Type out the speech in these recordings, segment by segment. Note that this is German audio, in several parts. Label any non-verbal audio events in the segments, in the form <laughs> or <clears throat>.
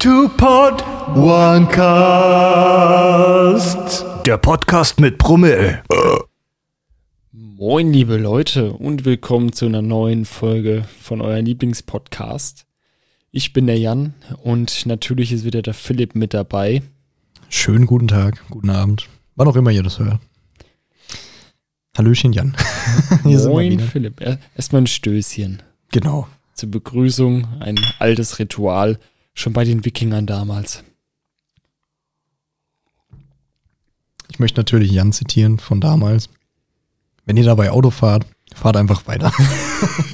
Two Pod One Cast. Der Podcast mit Brummel. Moin, liebe Leute, und willkommen zu einer neuen Folge von eurem Lieblingspodcast. Ich bin der Jan und natürlich ist wieder der Philipp mit dabei. Schönen guten Tag, guten Abend, wann auch immer ihr das hört. Hallöchen, Jan. <laughs> Hier sind wir Moin, wieder. Philipp. Erstmal ein Stößchen. Genau. Zur Begrüßung, ein altes Ritual, schon bei den Wikingern damals. Ich möchte natürlich Jan zitieren von damals. Wenn ihr dabei Auto fahrt, fahrt einfach weiter.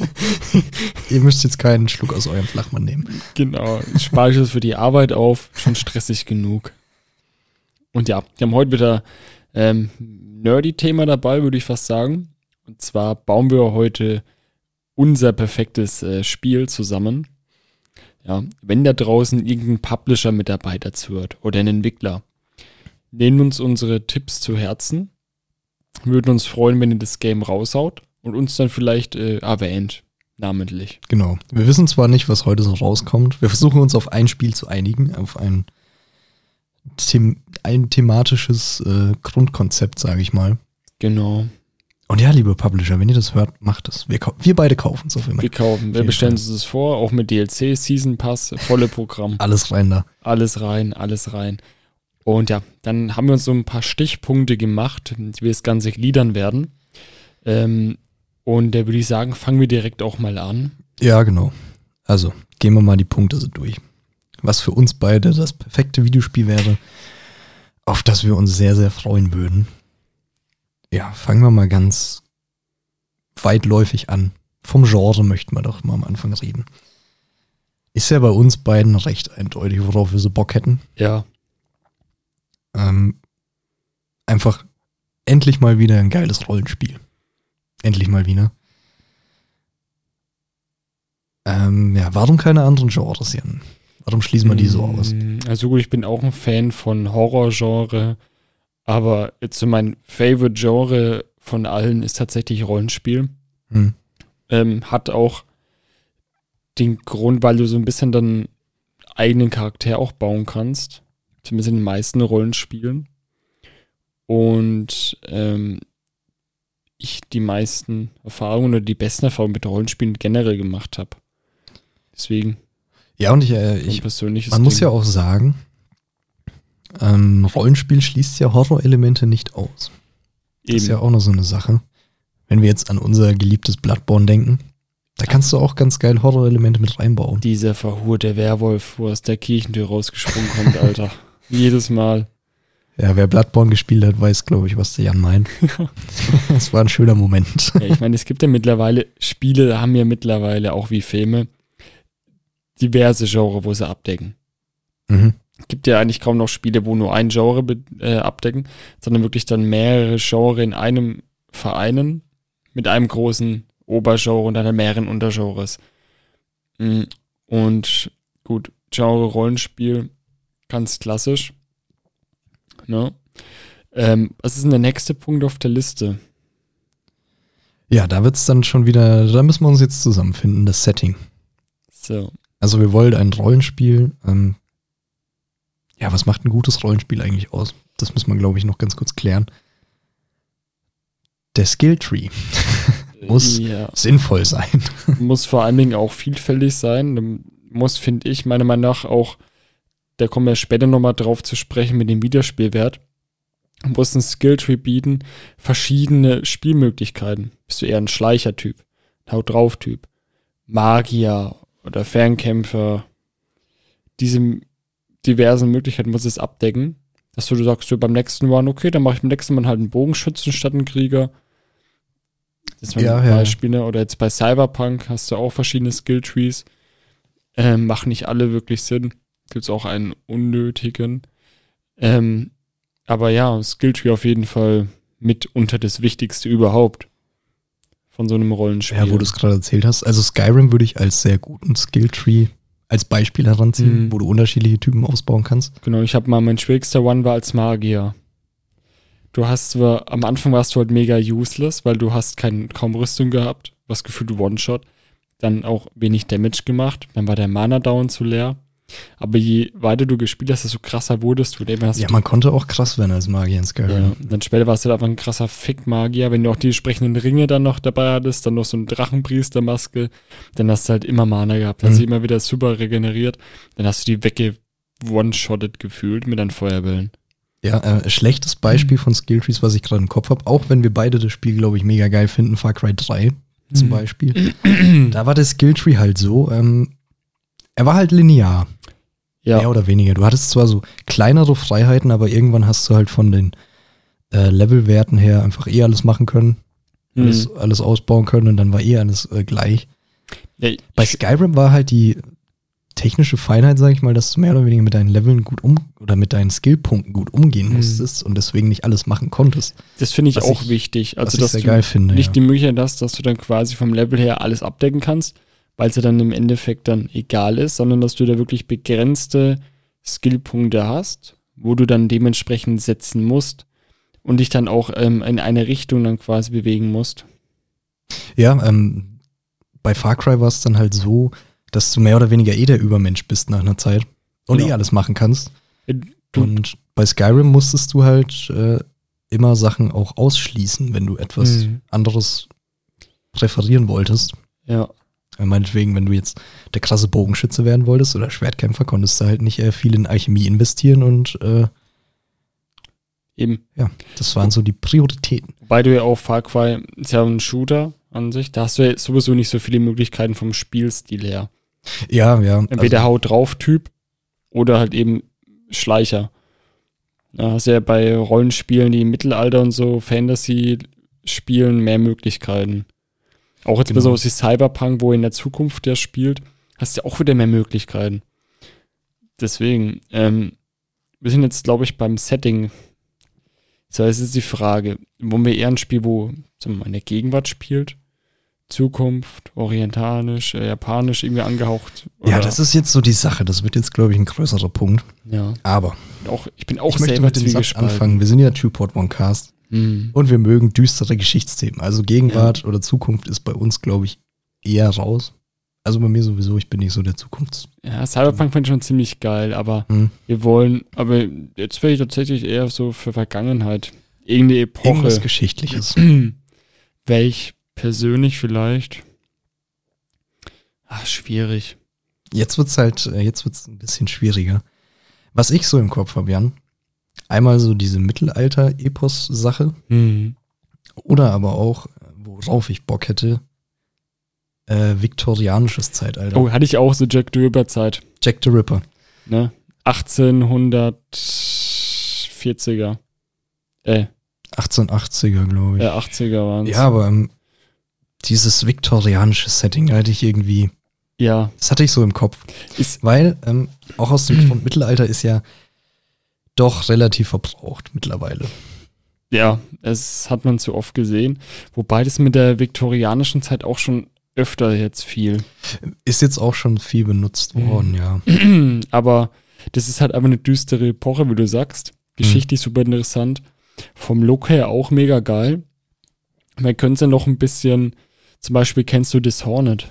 <laughs> ihr müsst jetzt keinen Schluck aus eurem Flachmann nehmen. Genau, ich spare es für die Arbeit auf, schon stressig genug. Und ja, wir haben heute wieder ähm, Nerdy-Thema dabei, würde ich fast sagen. Und zwar bauen wir heute unser perfektes äh, Spiel zusammen. Ja, wenn da draußen irgendein Publisher mit dabei dazu hört oder ein Entwickler, nehmen uns unsere Tipps zu Herzen. Würden uns freuen, wenn ihr das Game raushaut und uns dann vielleicht äh, erwähnt, namentlich. Genau. Wir wissen zwar nicht, was heute so rauskommt. Wir versuchen uns auf ein Spiel zu einigen, auf ein them ein thematisches äh, Grundkonzept, sage ich mal. Genau. Und ja, liebe Publisher, wenn ihr das hört, macht es. Wir, wir beide kaufen es auf jeden Fall. Wir kaufen, wir bestellen uns das vor, auch mit DLC, Season Pass, volle Programm. <laughs> alles rein da. Alles rein, alles rein. Und ja, dann haben wir uns so ein paar Stichpunkte gemacht, wie wir das Ganze gliedern werden. Ähm, und da würde ich sagen, fangen wir direkt auch mal an. Ja, genau. Also, gehen wir mal die Punkte so durch was für uns beide das perfekte Videospiel wäre, auf das wir uns sehr, sehr freuen würden. Ja, fangen wir mal ganz weitläufig an. Vom Genre möchten wir doch mal am Anfang reden. Ist ja bei uns beiden recht eindeutig, worauf wir so Bock hätten. Ja. Ähm, einfach endlich mal wieder ein geiles Rollenspiel. Endlich mal wieder. Ähm, ja, warum keine anderen Genres, Jan? Warum schließen wir die so aus? Mm, also gut, ich bin auch ein Fan von Horrorgenre, aber jetzt so mein Favorite Genre von allen ist tatsächlich Rollenspiel. Hm. Ähm, hat auch den Grund, weil du so ein bisschen dann eigenen Charakter auch bauen kannst. Zumindest in den meisten Rollenspielen. Und ähm, ich die meisten Erfahrungen oder die besten Erfahrungen mit Rollenspielen generell gemacht habe. Deswegen ja, und ich, äh, ich man Ding. muss ja auch sagen, ähm, Rollenspiel schließt ja Horrorelemente nicht aus. Eben. Das ist ja auch noch so eine Sache. Wenn wir jetzt an unser geliebtes Bloodborne denken, da kannst du auch ganz geil Horrorelemente mit reinbauen. Dieser verhurte Werwolf, wo aus der Kirchentür rausgesprungen kommt, Alter. <laughs> Jedes Mal. Ja, wer Bloodborne gespielt hat, weiß, glaube ich, was der Jan meint. <laughs> das war ein schöner Moment. Ja, ich meine, es gibt ja mittlerweile Spiele, haben ja mittlerweile auch wie Filme diverse Genre, wo sie abdecken. Mhm. Gibt ja eigentlich kaum noch Spiele, wo nur ein Genre äh, abdecken, sondern wirklich dann mehrere Genre in einem vereinen mit einem großen Obergenre und dann mehreren Untergenres. Mhm. Und gut, Genre Rollenspiel, ganz klassisch. Ne? Ähm, was ist denn der nächste Punkt auf der Liste? Ja, da wird es dann schon wieder, da müssen wir uns jetzt zusammenfinden, das Setting. So. Also wir wollen ein Rollenspiel. Ähm, ja, was macht ein gutes Rollenspiel eigentlich aus? Das muss man, glaube ich, noch ganz kurz klären. Der Skilltree <laughs> muss ja. sinnvoll sein. <laughs> muss vor allen Dingen auch vielfältig sein. Muss, finde ich, meiner Meinung nach auch, da kommen wir später nochmal drauf zu sprechen mit dem Wiederspielwert, muss ein Skilltree bieten, verschiedene Spielmöglichkeiten. Bist du eher ein Schleichertyp, Haut drauf Typ, Magier oder Fernkämpfer, diese diversen Möglichkeiten muss es abdecken. Dass du sagst, du beim nächsten One, okay, dann mache ich beim nächsten Mal halt einen Bogenschützen statt einen Krieger. Das sind ja, Beispiele. Ja. Oder jetzt bei Cyberpunk hast du auch verschiedene Skilltrees. Ähm, machen nicht alle wirklich Sinn. Gibt es auch einen unnötigen. Ähm, aber ja, Skilltree auf jeden Fall mit unter das Wichtigste überhaupt von so einem Rollenspiel. Ja, wo du es gerade erzählt hast. Also Skyrim würde ich als sehr guten Skilltree als Beispiel heranziehen, mhm. wo du unterschiedliche Typen ausbauen kannst. Genau, ich habe mal, mein schwierigster One war als Magier. Du hast zwar, am Anfang warst du halt mega useless, weil du hast kein, kaum Rüstung gehabt, was gefühlt One-Shot. Dann auch wenig Damage gemacht, dann war der Mana down zu leer. Aber je weiter du gespielt hast, desto krasser wurdest du. Dann hast Ja, man konnte auch krass werden als Magier in Skyrim. ja, dann später warst du halt einfach ein krasser Fick-Magier. Wenn du auch die entsprechenden Ringe dann noch dabei hattest, dann noch so eine Drachenpriestermaske, dann hast du halt immer Mana gehabt. Hast Mhm. du immer wieder super regeneriert. Dann hast du die wegge one-shotted gefühlt mit deinen Feuerbällen. Ja, äh, schlechtes Beispiel von Skilltrees, was ich gerade im Kopf habe, auch wenn wir beide das Spiel, glaube ich, mega geil finden, Far Cry 3 zum Mhm. Beispiel. da war der Skilltree halt so, ähm, er war halt linear, Ja, mehr oder weniger. Du hattest zwar so kleinere Freiheiten, aber irgendwann hast du halt von den äh, Levelwerten her einfach eh alles machen können, Mhm. alles, alles ausbauen können und dann war eh alles äh, gleich. ja Bei Skyrim war halt die technische Feinheit, sag ich mal, dass du mehr oder weniger mit deinen Leveln gut um oder mit deinen Skillpunkten gut umgehen Mhm. musstest und deswegen nicht alles machen konntest. das finde ich was auch ich- wichtig. was Also, ich dass sehr du geil finde. nicht ja. die Möglichkeit hast, dass du dann quasi vom Level her alles abdecken kannst, weil es ja dann im Endeffekt dann egal ist, sondern dass du da wirklich begrenzte Skillpunkte hast, wo du dann dementsprechend setzen musst und dich dann auch ähm, in eine Richtung dann quasi bewegen musst. Ja, ähm, bei Far Cry war es dann halt so, dass du mehr oder weniger eh der Übermensch bist nach einer Zeit und Genau. eh alles machen kannst. Du, Und bei Skyrim musstest du halt äh, immer Sachen auch ausschließen, wenn du etwas Mhm. anderes präferieren wolltest. ja, Äh, Meinetwegen, wenn du jetzt der krasse Bogenschütze werden wolltest oder Schwertkämpfer, konntest du halt nicht äh, viel in Alchemie investieren und äh, eben. ja, das waren so die Prioritäten. Wobei du ja auch Far Cry ist ja ein Shooter an sich, da hast du ja sowieso nicht so viele Möglichkeiten vom Spielstil her. Ja, ja. Entweder also, Haut drauf Typ oder halt eben Schleicher. Da hast du ja bei Rollenspielen, die im Mittelalter und so Fantasy spielen, mehr Möglichkeiten. Auch jetzt Genau. besonders wie Cyberpunk, wo in der Zukunft der spielt, hast du ja auch wieder mehr Möglichkeiten. Deswegen, ähm, wir sind jetzt, glaube ich, beim Setting. So, jetzt ist die Frage, wollen wir eher ein Spiel, wo sagen wir mal, in der Gegenwart spielt? Zukunft, orientalisch, äh, japanisch irgendwie angehaucht? ja, Oder- das ist jetzt so die Sache. Das wird jetzt, glaube ich, ein größerer Punkt. Ja, Aber auch, ich bin auch ich möchte mit dem Satz anfangen. Wir sind ja Two-Port One-Cast Mhm. und wir mögen düstere Geschichtsthemen. Also Gegenwart oder Zukunft ist bei uns, glaube ich, eher raus. Also bei mir sowieso, ich bin nicht so der Zukunfts... Ja, Cyberpunk finde ich schon ziemlich geil, aber Hm. wir wollen, aber jetzt wäre ich tatsächlich eher so für Vergangenheit. Irgendeine Irgendwas Epoche, Geschichtliches. <clears throat> welch persönlich vielleicht. Ach, schwierig. Jetzt wird's halt, äh, jetzt wird's ein bisschen schwieriger. Was ich so im Kopf habe, Jan, einmal so diese Mittelalter-Epos-Sache Mhm. oder aber auch, worauf ich Bock hätte, äh, viktorianisches Zeitalter. Oh, hatte ich auch so Jack the Ripper Zeit, Jack the Ripper. ne? 1840er. Äh, 1880er, glaube ich. äh 80er waren es. ja, aber ähm, dieses viktorianische Setting hatte ich irgendwie, Ja, das hatte ich so im Kopf. ist, Weil ähm, auch aus dem Grund Mittelalter ist ja doch relativ verbraucht mittlerweile. Ja, es hat man zu oft gesehen. Wobei das mit der viktorianischen Zeit auch schon öfter jetzt viel. Ist jetzt auch schon viel benutzt Mhm. worden, ja. <clears throat> Aber das ist halt einfach eine düstere Epoche, wie du sagst. Geschichtlich super interessant. Vom Look her auch mega geil. Man könnte ja noch ein bisschen, zum Beispiel kennst du Dishonored?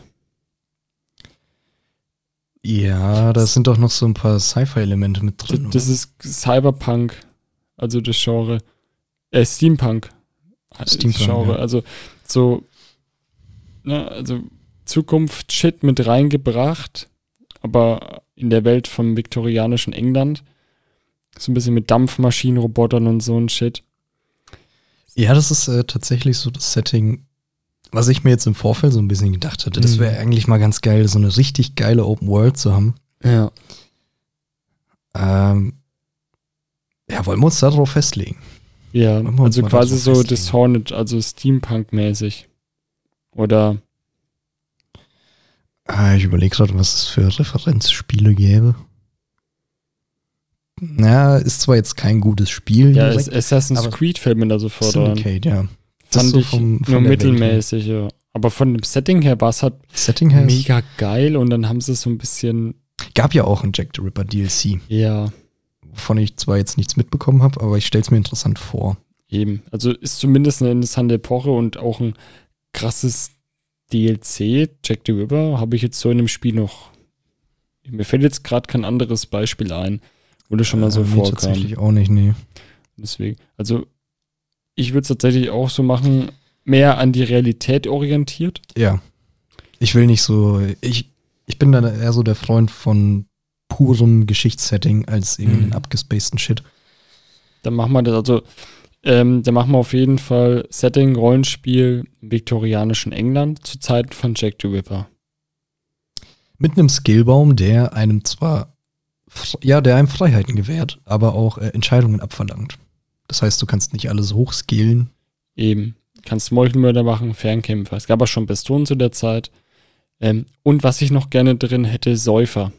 Ja, da sind doch noch so ein paar Sci-Fi-Elemente mit Das, drin. das ist Cyberpunk, also das Genre. Äh, Steampunk. Das Steampunk, Genre. ja. Also so, ne, also Zukunft-Shit mit reingebracht, aber in der Welt vom viktorianischen England. So ein bisschen mit Dampfmaschinen, Robotern und so ein Shit. Ja, das ist äh, tatsächlich so das Setting, was ich mir jetzt im Vorfeld so ein bisschen gedacht hatte. Das Mhm. wäre eigentlich mal ganz geil, so eine richtig geile Open World zu haben. Ja. Ähm, ja, wollen wir uns darauf festlegen? Ja, also quasi so festlegen? Dishonored, also Steampunk-mäßig. Oder, Ah, ich überlege gerade, was es für Referenzspiele gäbe. Na, ist zwar jetzt kein gutes Spiel, ja, direkt, Assassin's Creed fällt mir da sofort an. Syndicate, ja. Das Fand so ich vom- nur mittelmäßig, ja. Aber von dem Setting her war es halt mega geil und dann haben sie es so ein bisschen, gab ja auch ein Jack the Ripper DLC, ja, wovon ich zwar jetzt nichts mitbekommen habe, aber ich stelle es mir interessant vor. eben. Also ist zumindest eine interessante Epoche und auch ein krasses DLC. Jack the River habe ich jetzt so in dem Spiel noch Mir fällt jetzt gerade kein anderes Beispiel ein, wo das schon mal so Äh, nee, vorkam. tatsächlich auch nicht, nee. Deswegen, also ich würde es tatsächlich auch so machen, mehr an die Realität orientiert. Ja. Ich will nicht so, ich, ich bin dann eher so der Freund von purem Geschichtssetting als irgendeinen Mhm. abgespaceden Shit. Dann machen wir das, also ähm, dann machen wir auf jeden Fall Setting, Rollenspiel im viktorianischen England zu Zeiten von Jack the Ripper. Mit einem Skillbaum, der einem zwar, ja, der einem Freiheiten gewährt, aber auch äh, Entscheidungen abverlangt. Das heißt, du kannst nicht alles hochskillen. Eben, kannst Meuchelmörder machen, Fernkämpfer. Es gab auch schon Pistolen zu der Zeit. Ähm, und was ich noch gerne drin hätte, Säufer.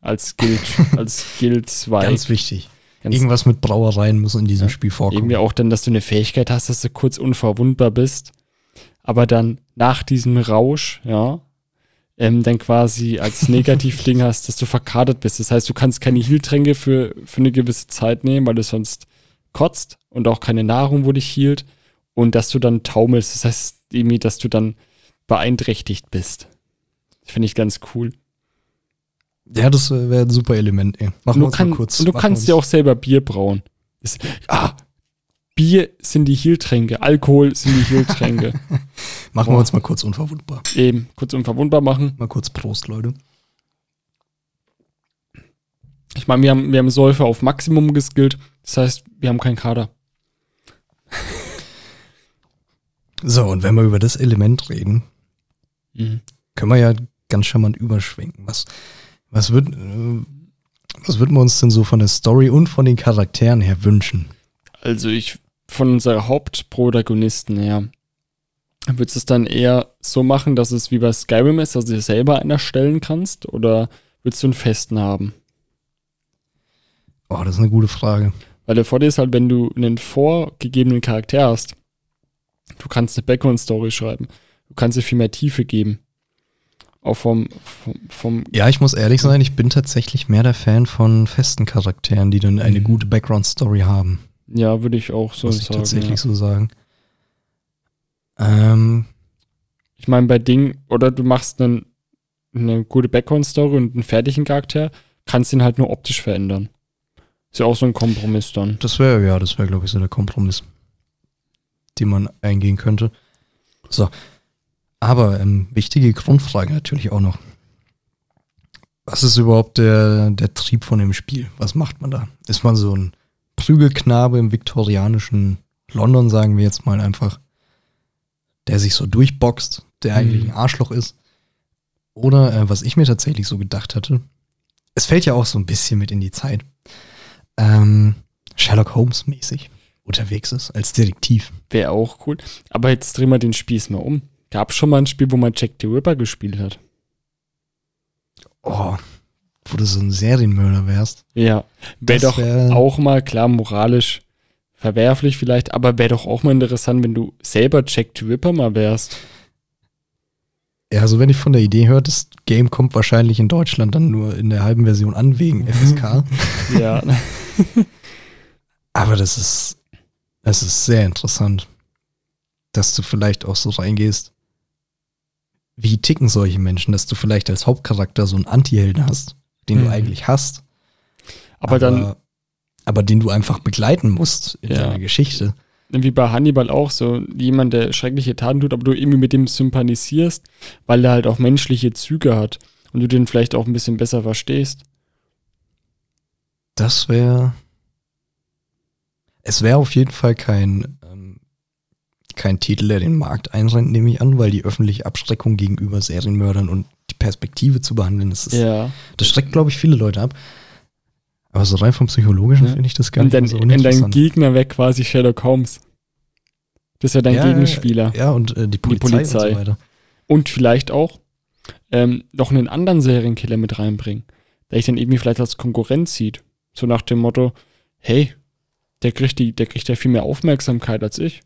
Als Skill, <laughs> als Skill 2. Ganz wichtig. Ganz- Irgendwas mit Brauereien muss in diesem Ja. Spiel vorkommen. Irgendwie auch dann, dass du eine Fähigkeit hast, dass du kurz unverwundbar bist, aber dann nach diesem Rausch, ja, ähm, dann quasi als <laughs> Negativding hast, dass du verkadert bist. Das heißt, du kannst keine Heiltränke für, für eine gewisse Zeit nehmen, weil du sonst kotzt und auch keine Nahrung, wo dich hielt und dass du dann taumelst. Das heißt irgendwie, dass du dann beeinträchtigt bist. Finde ich ganz cool. Ja, das äh, wäre ein super Element, ey. Machen wir kann, mal kurz. und du machen kannst uns- auch selber Bier brauen. Das, ah, Bier sind die Heiltränke, Alkohol sind die Heiltränke. <laughs> Machen Boah. wir uns mal kurz unverwundbar. Eben, kurz unverwundbar machen. Mal kurz Prost, Leute. Ich meine, wir haben, wir haben Säufer auf Maximum geskillt. Das heißt, wir haben keinen Kader. So, und wenn wir über das Element reden, können wir ja ganz charmant überschwenken. Was, was, wird, äh, was würden wir uns denn so von der Story und von den Charakteren her wünschen? Also ich, von unserer Hauptprotagonisten her, würdest du es dann eher so machen, dass es wie bei Skyrim ist, dass du dir selber einen erstellen kannst? Oder würdest du einen festen haben? Oh, das ist eine gute Frage. Weil der Vorteil ist halt, wenn du einen vorgegebenen Charakter hast, du kannst eine Background-Story schreiben. Du kannst dir viel mehr Tiefe geben. Auch vom, vom, vom Ja, ich muss ehrlich sein, ich bin tatsächlich mehr der Fan von festen Charakteren, die dann eine Mhm. gute Background-Story haben. ja, würde ich auch so muss ich sagen. tatsächlich ja. so sagen. Ähm, Ich meine, bei Ding, oder du machst einen, eine gute Background-Story und einen fertigen Charakter, kannst ihn halt nur optisch verändern. Ist ja auch so ein Kompromiss dann. das wäre, ja, das wäre, glaube ich, so der Kompromiss, den man eingehen könnte. So. Aber ähm, wichtige Grundfrage natürlich auch noch. Was ist überhaupt der, der Trieb von dem Spiel? Was macht man da? Ist man so ein Prügelknabe im viktorianischen London, sagen wir jetzt mal einfach, der sich so durchboxt, der eigentlich Mhm. ein Arschloch ist? Oder äh, was ich mir tatsächlich so gedacht hatte, es fällt ja auch so ein bisschen mit in die Zeit, ähm, Sherlock Holmes mäßig unterwegs ist als Detektiv. Wäre auch cool. Aber jetzt drehen wir den Spieß mal um. Gab schon mal ein Spiel, wo man Jack the Ripper gespielt hat? Oh, wo du so ein Serienmörder wärst. Ja. Wäre doch wär- auch mal, klar, moralisch verwerflich vielleicht, aber wäre doch auch mal interessant, wenn du selber Jack the Ripper mal wärst. Ja, also wenn ich von der Idee höre, das Game kommt wahrscheinlich in Deutschland dann nur in der halben Version an wegen <laughs> FSK. Ja. <laughs> Aber das ist, das ist sehr interessant, dass du vielleicht auch so reingehst. Wie ticken solche Menschen, dass du vielleicht als Hauptcharakter so einen Anti-Helden hast, den Mhm. du eigentlich hast, aber dann, aber den du einfach begleiten musst in Ja. deiner Geschichte. wie bei Hannibal auch so, jemand, der schreckliche Taten tut, aber du irgendwie mit dem sympathisierst, weil er halt auch menschliche Züge hat und du den vielleicht auch ein bisschen besser verstehst. Das wäre. Es wäre auf jeden Fall kein, ähm, kein Titel, der den Markt einrennt, nehme ich an, weil die öffentliche Abschreckung gegenüber Serienmördern und die Perspektive zu behandeln, das, ist, Ja. das schreckt, glaube ich, viele Leute ab. Aber so rein vom Psychologischen Ja. finde ich das gar Und nicht dein, so und dein. Gegner wäre quasi Sherlock Holmes. Das wäre dein Ja, Gegenspieler. Ja, und äh, die Polizei, Polizei. und so weiter. Und vielleicht auch ähm, noch einen anderen Serienkiller mit reinbringen, der ich dann irgendwie vielleicht als Konkurrent sieht. So nach dem Motto, hey, der kriegt, die, der kriegt ja viel mehr Aufmerksamkeit als ich.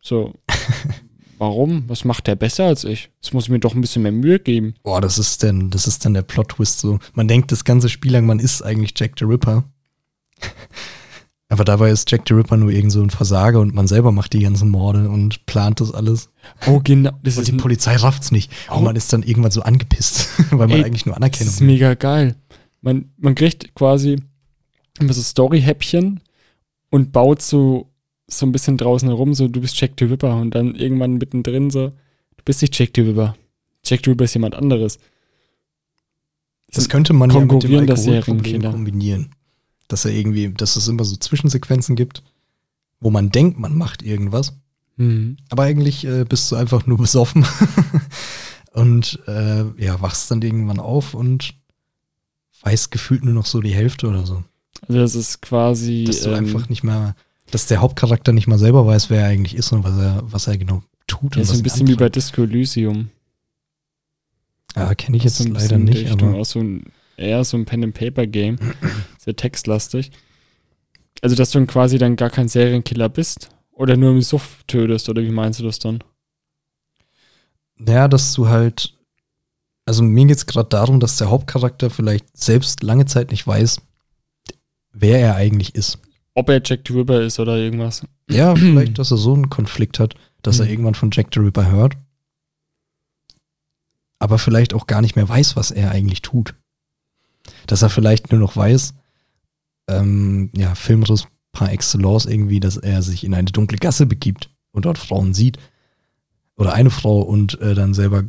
So, <laughs> warum? Was macht der besser als ich? Es muss mir doch ein bisschen mehr Mühe geben. Boah, das ist denn, das ist dann der Plot-Twist so. Man denkt das ganze Spiel lang, man ist eigentlich Jack the Ripper. Aber dabei ist Jack the Ripper nur irgend so ein Versager und man selber macht die ganzen Morde und plant das alles. Oh, genau. Das Und ist die Polizei rafft's nicht. Oh. Und man ist dann irgendwann so angepisst, <laughs> weil man Ey, eigentlich nur Das Anerkennung ist mega geil. Man, man kriegt quasi immer so Story-Häppchen und baut so, so ein bisschen draußen herum, so du bist Jack the Ripper und dann irgendwann mittendrin so, du bist nicht Jack the Ripper. Jack the Ripper ist jemand anderes. Das könnte man ja mit dem Alkoholproblem kombinieren. Dass er irgendwie, dass es immer so Zwischensequenzen gibt, wo man denkt, man macht irgendwas, Mhm. aber eigentlich äh, bist du einfach nur besoffen <laughs> und äh, ja, wachst dann irgendwann auf und weißt gefühlt nur noch so die Hälfte oder so. Also das ist quasi Dass du ähm, einfach nicht mehr, dass der Hauptcharakter nicht mal selber weiß, wer er eigentlich ist und was er, was er genau tut. so was ein bisschen wie bei. Disco Elysium. Ja, kenne ich jetzt leider nicht, Richtung, aber auch so ein, eher so ein Pen-and-Paper-Game. Sehr textlastig. Also, dass du dann quasi dann gar kein Serienkiller bist oder nur im Suff tötest, oder wie meinst du das dann? Ja, dass du halt, also mir geht es gerade darum, dass der Hauptcharakter vielleicht selbst lange Zeit nicht weiß, wer er eigentlich ist. Ob er Jack the Ripper ist oder irgendwas. Ja, <clears throat> vielleicht, dass er so einen Konflikt hat, dass er Mhm. irgendwann von Jack the Ripper hört, aber vielleicht auch gar nicht mehr weiß, was er eigentlich tut. Dass er vielleicht nur noch weiß, ähm, ja, Filmriss par excellence irgendwie, dass er sich in eine dunkle Gasse begibt und dort Frauen sieht. Oder eine Frau und äh, dann selber,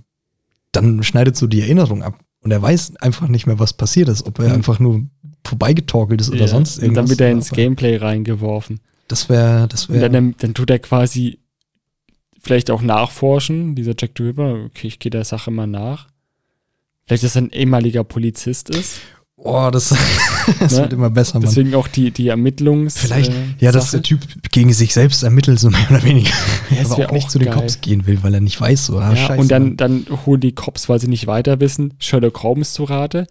dann schneidet so die Erinnerung ab. Und er weiß einfach nicht mehr, was passiert ist, ob er Mhm. einfach nur vorbeigetorkelt ist oder Ja, sonst Und irgendwas. dann wird er ins Gameplay reingeworfen. Das wäre, das Und wäre. dann, dann tut er quasi vielleicht auch nachforschen, dieser Jack the Ripper. Okay, ich gehe der Sache mal nach. Vielleicht, dass er ein ehemaliger Polizist ist. Oh, das, <laughs> das Ne? wird immer besser, Mann. Deswegen auch die, die Ermittlungs. Vielleicht, äh, ja, dass Sache. der Typ gegen sich selbst ermittelt, so mehr oder weniger. <laughs> Ja, aber wär auch nicht auch zu den. Cops gehen will, weil er nicht weiß, so, ah, Ja, scheiße. und dann, dann holen die Cops, weil sie nicht weiter wissen, Sherlock Holmes zu Rate.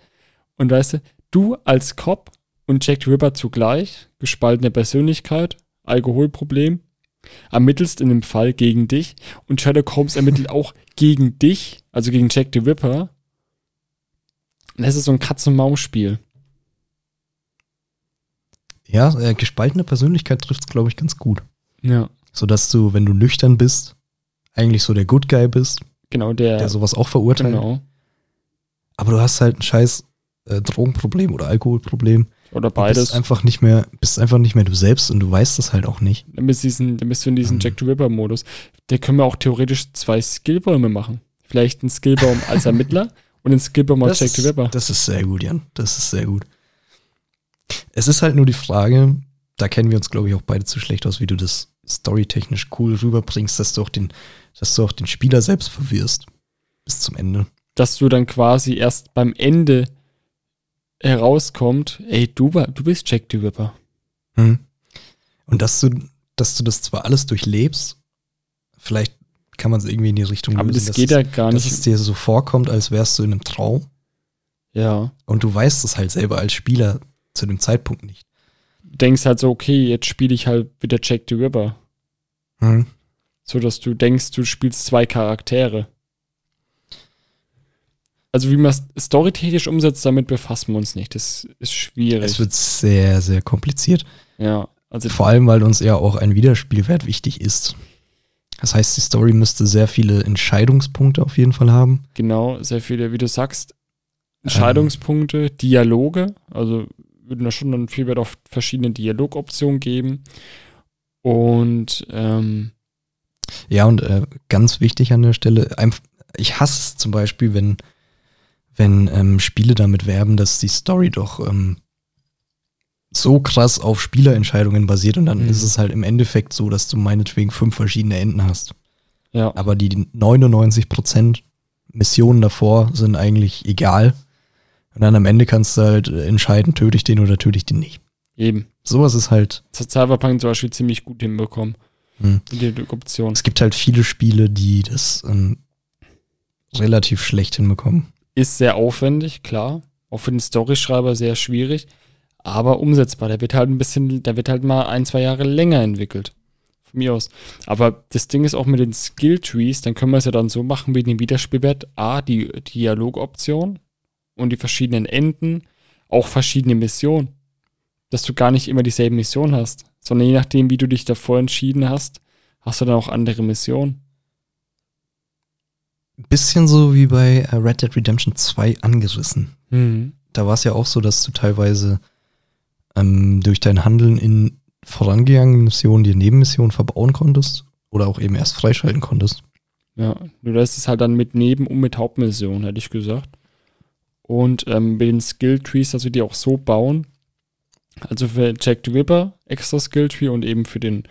Und weißt du, du als Cop und Jack the Ripper zugleich, gespaltene Persönlichkeit, Alkoholproblem, ermittelst in dem Fall gegen dich und Sherlock Holmes ermittelt <laughs> auch gegen dich, also gegen Jack the Ripper. Und das ist so ein Katz-und-Maus-Spiel. Ja, äh, gespaltene Persönlichkeit trifft es, glaube ich, ganz gut. Ja, Sodass du, wenn du nüchtern bist, eigentlich so der Good Guy bist, genau der. der sowas auch verurteilt. genau. Aber du hast halt ein scheiß äh, Drogenproblem oder Alkoholproblem. Oder Du beides. bist einfach nicht mehr, bist einfach nicht mehr du selbst und du weißt das halt auch nicht. Dann bist, diesen, dann bist du in diesem Mhm. Jack the Ripper-Modus. Da können wir auch theoretisch zwei Skillbäume machen. Vielleicht einen Skillbaum als Ermittler <laughs> und einen Skillbaum als Jack the Ripper. das ist sehr gut, Jan. Das ist sehr gut. Es ist halt nur die Frage, da kennen wir uns, glaube ich, auch beide zu schlecht aus, wie du das storytechnisch cool rüberbringst, dass du auch den, dass du auch den Spieler selbst verwirrst. Bis zum Ende. Dass du dann quasi erst beim Ende herauskommt, ey, du, du bist Jack the Ripper. Hm. Und dass du, dass du das zwar alles durchlebst, vielleicht kann man es irgendwie in die Richtung Aber lösen, das geht ja gar dass nicht. es dir so vorkommt, als wärst du in einem Traum ja. und du weißt es halt selber als Spieler zu dem Zeitpunkt nicht. Du denkst halt so, okay, jetzt spiele ich halt wieder Jack the Ripper. Hm. So dass du denkst, du spielst zwei Charaktere. Also wie man es storytechnisch umsetzt, damit befassen wir uns nicht. Das ist schwierig. Es wird sehr, sehr kompliziert. ja, also Vor allem, weil uns ja auch ein Wiederspielwert wichtig ist. Das heißt, die Story müsste sehr viele Entscheidungspunkte auf jeden Fall haben. genau, sehr viele, wie du sagst, Entscheidungspunkte, Dialoge, also würden da schon dann viel Wert auf verschiedene Dialogoptionen geben. Und ähm, Ja, und äh, ganz wichtig an der Stelle, ich hasse es zum Beispiel, wenn, wenn ähm, Spiele damit werben, dass die Story doch ähm, so krass auf Spielerentscheidungen basiert und dann Mhm. ist es halt im Endeffekt so, dass du meinetwegen fünf verschiedene Enden hast. ja, Aber die 99% Missionen davor sind eigentlich egal. Und dann am Ende kannst du halt entscheiden, töte ich den oder töte ich den nicht. eben. Sowas ist halt. Das hat Cyberpunk zum Beispiel ziemlich gut hinbekommen. Hm. Die Dialogoption. Es gibt halt viele Spiele, die das ähm, relativ schlecht hinbekommen. Ist sehr aufwendig, klar. Auch für den Storyschreiber sehr schwierig, aber umsetzbar. Der wird halt ein bisschen, der wird halt mal ein, zwei Jahre länger entwickelt. Von mir aus. Aber das Ding ist auch mit den Skill Trees, dann können wir es ja dann so machen wie den Wiederspielwert. A, die Dialogoption und die verschiedenen Enden, auch verschiedene Missionen. dass du gar nicht immer dieselben Missionen hast, sondern je nachdem, wie du dich davor entschieden hast, hast du dann auch andere Missionen. Bisschen so wie bei äh, Red Dead Redemption 2 angerissen. Mhm. Da war es ja auch so, dass du teilweise ähm, durch dein Handeln in vorangegangenen Missionen dir Nebenmissionen verbauen konntest oder auch eben erst freischalten konntest. Ja, nur das ist halt dann mit Neben- und mit Hauptmission, hätte ich gesagt. Und ähm, mit den Skill-Trees, dass wir die auch so bauen. Also für Jack the Ripper extra Skill-Tree und eben für den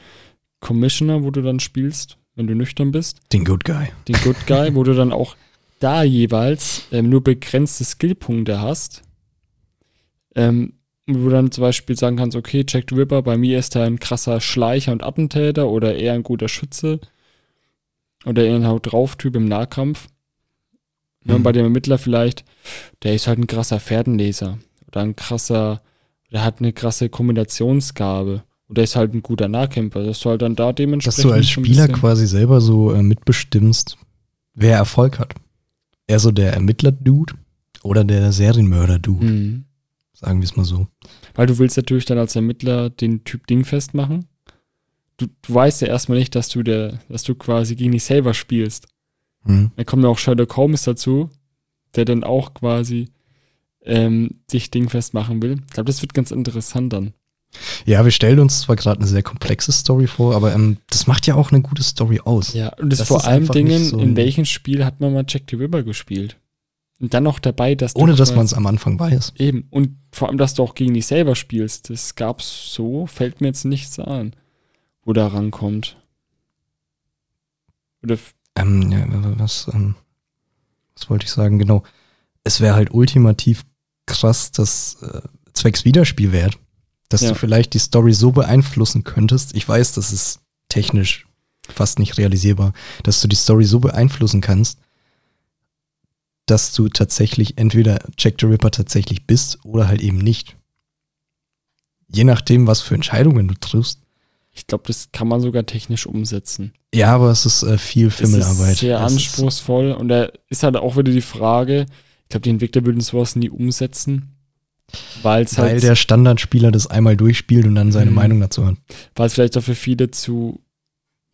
Commissioner, wo du dann spielst, wenn du nüchtern bist. Den Good Guy. Den Good Guy, wo du dann auch da jeweils ähm, nur begrenzte Skillpunkte hast. Ähm, wo du dann zum Beispiel sagen kannst, okay, Jack the Ripper, bei mir ist er ein krasser Schleicher und Attentäter oder eher ein guter Schütze. Oder eher ein Haut drauf Typ im Nahkampf. Und Mhm. bei dem Ermittler vielleicht, der ist halt ein krasser Pferdenleser. Oder ein krasser, der hat eine krasse Kombinationsgabe. Oder ist halt ein guter Nahkämpfer. Dass du halt dann da dementsprechend. Dass du als Spieler quasi selber so äh, mitbestimmst, wer Erfolg hat. Eher so der Ermittler-Dude oder der Serienmörder-Dude, Mhm. Sagen wir es mal so. Weil du willst natürlich dann als Ermittler den Typ Ding festmachen. Du, du weißt ja erstmal nicht, dass du der, dass du quasi gegen dich selber spielst. Hm. Dann kommt ja auch Sherlock Holmes dazu, der dann auch quasi ähm, dich Ding festmachen will. Ich glaube, das wird ganz interessant dann. Ja, wir stellen uns zwar gerade eine sehr komplexe Story vor, aber ähm, das macht ja auch eine gute Story aus. Ja, und das, Das vor allem Dingen, so in welchem Spiel hat man mal Jack the Ripper gespielt? Und dann noch dabei, dass du Ohne dass man es am Anfang weiß. Eben. Und vor allem, dass du auch gegen dich selber spielst. Das gab's so, fällt mir jetzt nichts an, wo da rankommt. Oder Ähm, ja, was, ähm, was wollte ich sagen? Genau. Es wäre halt ultimativ krass, dass äh, zwecks Wiederspielwert, dass Ja. du vielleicht die Story so beeinflussen könntest. Ich weiß, das ist technisch fast nicht realisierbar, dass du die Story so beeinflussen kannst, dass du tatsächlich entweder Jack the Ripper tatsächlich bist oder halt eben nicht. Je nachdem, was für Entscheidungen du triffst. ich glaube, das kann man sogar technisch umsetzen. Ja, aber es ist äh, viel Es Fimmelarbeit. ist sehr Es ist- anspruchsvoll und da ist halt auch wieder die Frage, ich glaube, die Entwickler würden sowas nie umsetzen, weil es Weil halt, der Standardspieler das einmal durchspielt und dann seine Mhm. Meinung dazu hat. weil es vielleicht auch für viele zu,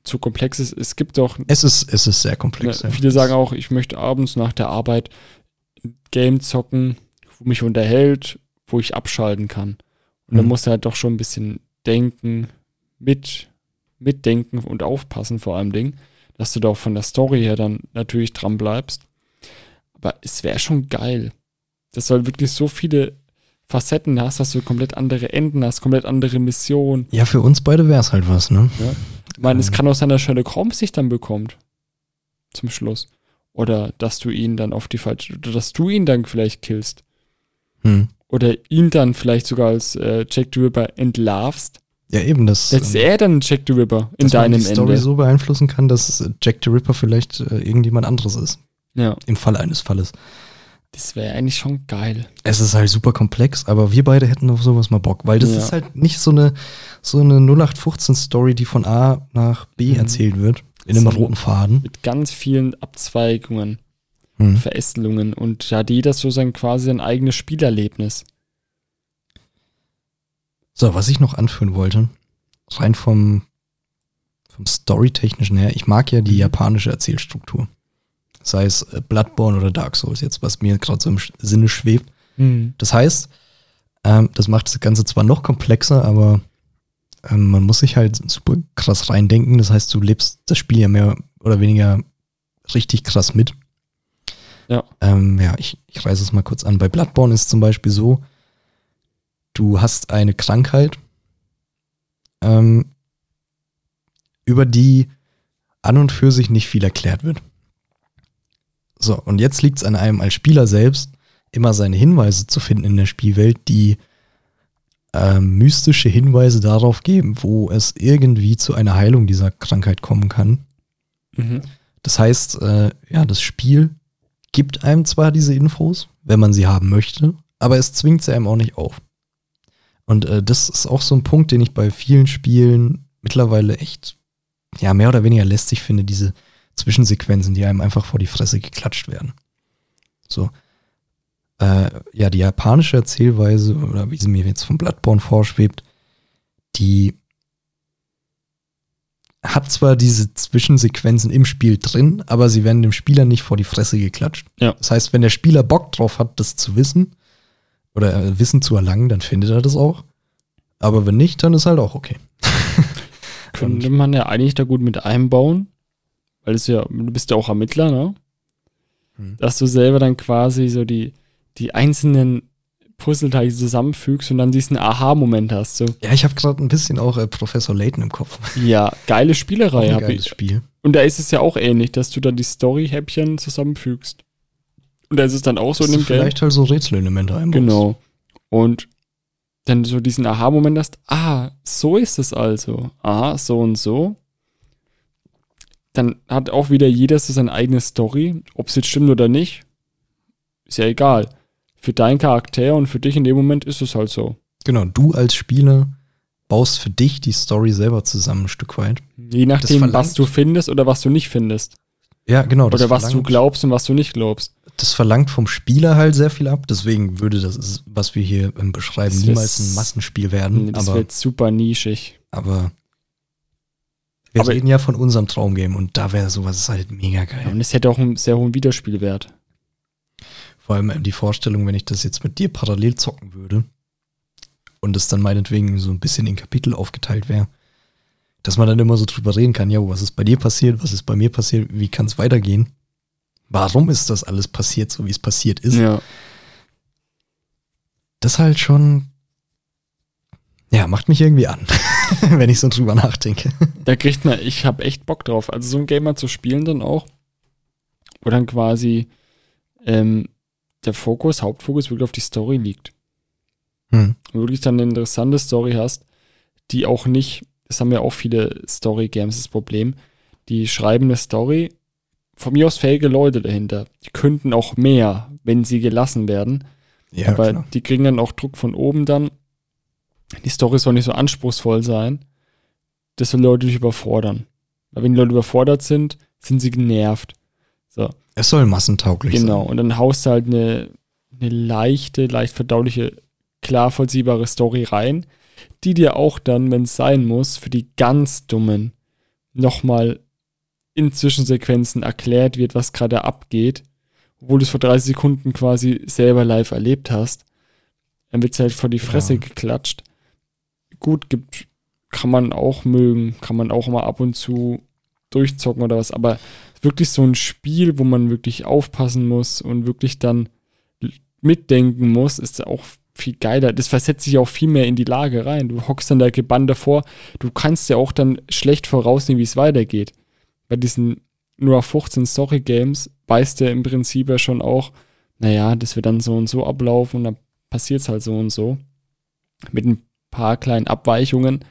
zu komplex ist. Es gibt doch Es ist, es ist sehr komplex. Ja. viele sagen auch, ich möchte abends nach der Arbeit ein Game zocken, wo mich unterhält, wo ich abschalten kann. Und dann Mhm. musst du halt doch schon ein bisschen denken, mit, mitdenken und aufpassen vor allem Ding, dass du da auch von der Story her dann natürlich dran bleibst. Aber es wäre schon geil. Das soll wirklich so viele Facetten hast, dass du komplett andere Enden hast, komplett andere Missionen. Ja, für uns beide wäre es halt was, ne? Ich meine, es Mhm. kann auch sein, dass Sherlock Holmes sich dann bekommt. Zum Schluss. Oder dass du ihn dann auf die falsche, oder dass du ihn dann vielleicht killst. Hm. Oder ihn dann vielleicht sogar als äh, Jack the Ripper entlarvst. Ja, eben, das. Jetzt ist ähm, er dann Jack the Ripper in dass man deinem die Story Ende. so beeinflussen kann, dass Jack the Ripper vielleicht äh, irgendjemand anderes ist. Ja, Im Fall eines Falles. Das wäre eigentlich schon geil. Es ist halt super komplex, aber wir beide hätten auf sowas mal Bock, weil das Ja. ist halt nicht so eine, so eine 0815-Story, die von A nach B Mhm. erzählt wird. In einem So. roten Faden. Mit ganz vielen Abzweigungen, Hm. Verästelungen und da hat jeder so sein quasi sein eigenes Spielerlebnis. So, was ich noch anführen wollte, rein vom, vom Storytechnischen her, ich mag ja die Mhm. japanische Erzählstruktur. Sei es äh, Bloodborne oder Dark Souls, jetzt, was mir gerade so im Sinne schwebt. Das heißt, ähm, das macht das Ganze zwar noch komplexer, aber ähm, man muss sich halt super krass reindenken. Das heißt, du lebst das Spiel ja mehr oder weniger richtig krass mit. Ja. Ähm, ja, ich, ich reiße es mal kurz an. Bei Bloodborne ist es zum Beispiel so, du hast eine Krankheit, ähm, über die an und für sich nicht viel erklärt wird. So, und jetzt liegt es an einem als Spieler selbst, immer seine Hinweise zu finden in der Spielwelt, die ähm, mystische Hinweise darauf geben, wo es irgendwie zu einer Heilung dieser Krankheit kommen kann. Mhm. Das heißt, äh, ja, das Spiel gibt einem zwar diese Infos, wenn man sie haben möchte, aber es zwingt sie einem auch nicht auf. Und äh, das ist auch so ein Punkt, den ich bei vielen Spielen mittlerweile echt, ja, mehr oder weniger lästig finde, diese Zwischensequenzen, die einem einfach vor die Fresse geklatscht werden. So. Äh, ja, die japanische Erzählweise, oder wie sie mir jetzt von Bloodborne vorschwebt, die hat zwar diese Zwischensequenzen im Spiel drin, aber sie werden dem Spieler nicht vor die Fresse geklatscht. Ja. Das heißt, wenn der Spieler Bock drauf hat, das zu wissen oder äh, Wissen zu erlangen, dann findet er das auch. Aber wenn nicht, dann ist halt auch okay. <laughs> Könnte man ja eigentlich da gut mit einbauen, weil es ja, du bist ja auch Ermittler, ne? Hm. Dass du selber dann quasi so die, die einzelnen Puzzleteile zusammenfügst und dann diesen Aha-Moment hast. So, Ja, ich habe gerade ein bisschen auch äh, Professor Layton im Kopf. ja, geile Auch Spielerei ein hab geiles ich. Spiel. Und da ist es ja auch ähnlich, dass du dann die Story-Häppchen zusammenfügst. Und da ist es dann auch so in dem Game. vielleicht halt so Rätselelemente einbaust. Genau. Und dann so diesen Aha-Moment hast, ah, so ist es also. Aha, so und so. Dann hat auch wieder jeder so seine eigene Story. Ob es jetzt stimmt oder nicht, ist ja egal. Für deinen Charakter und für dich in dem Moment ist es halt so. Genau, du als Spieler baust für dich die Story selber zusammen ein Stück weit. Je nachdem, was du findest oder was du nicht findest. Ja, genau. das oder was du glaubst und was du nicht glaubst. Das verlangt vom Spieler halt sehr viel ab. Deswegen würde das, was wir hier ähm, beschreiben, niemals ein Massenspiel werden. Das aber wird super nischig. aber wir Aber- reden ja von unserem Traumgame und da wäre sowas halt mega geil. Und es hätte auch einen sehr hohen Wiederspielwert. Vor allem ähm, die Vorstellung, wenn ich das jetzt mit dir parallel zocken würde und es dann meinetwegen so ein bisschen in Kapitel aufgeteilt wäre, dass man dann immer so drüber reden kann, ja, was ist bei dir passiert, was ist bei mir passiert, wie kann es weitergehen? Warum ist das alles passiert, so wie es passiert ist? Ja. Das halt schon, ja, macht mich irgendwie an, <laughs> <laughs> wenn ich so drüber nachdenke. Da kriegt man, ich habe echt Bock drauf. Also so ein Game mal zu spielen dann auch, wo dann quasi ähm, der Fokus, Hauptfokus wirklich auf die Story liegt. Hm. Und wirklich dann eine interessante Story hast, die auch nicht, das haben ja auch viele Story-Games das Problem, die schreiben eine Story, von mir aus fähige Leute dahinter. Die könnten auch mehr, wenn sie gelassen werden. Ja, aber klar. die kriegen dann auch Druck von oben dann. Die Story soll nicht so anspruchsvoll sein. Das soll Leute nicht überfordern. Weil wenn die Leute überfordert sind, sind sie genervt. So, Es soll massentauglich genau. sein. Und dann haust du halt eine, eine leichte, leicht verdauliche, klar vollziehbare Story rein, die dir auch dann, wenn es sein muss, für die ganz Dummen nochmal in Zwischensequenzen erklärt wird, was gerade abgeht, obwohl du es vor 30 Sekunden quasi selber live erlebt hast. Dann wird es halt vor die Fresse Ja. geklatscht. Gut, gibt, kann man auch mögen, kann man auch mal ab und zu durchzocken oder was, aber wirklich so ein Spiel, wo man wirklich aufpassen muss und wirklich dann mitdenken muss, ist auch viel geiler. Das versetzt sich auch viel mehr in die Lage rein. Du hockst dann da gebannt davor. Du kannst ja auch dann schlecht vorausnehmen, wie es weitergeht. Bei diesen nur auf 15 Story Games weißt du im Prinzip ja schon auch, naja, das wird dann so und so ablaufen und dann passiert es halt so und so. Mit ein paar kleinen Abweichungen.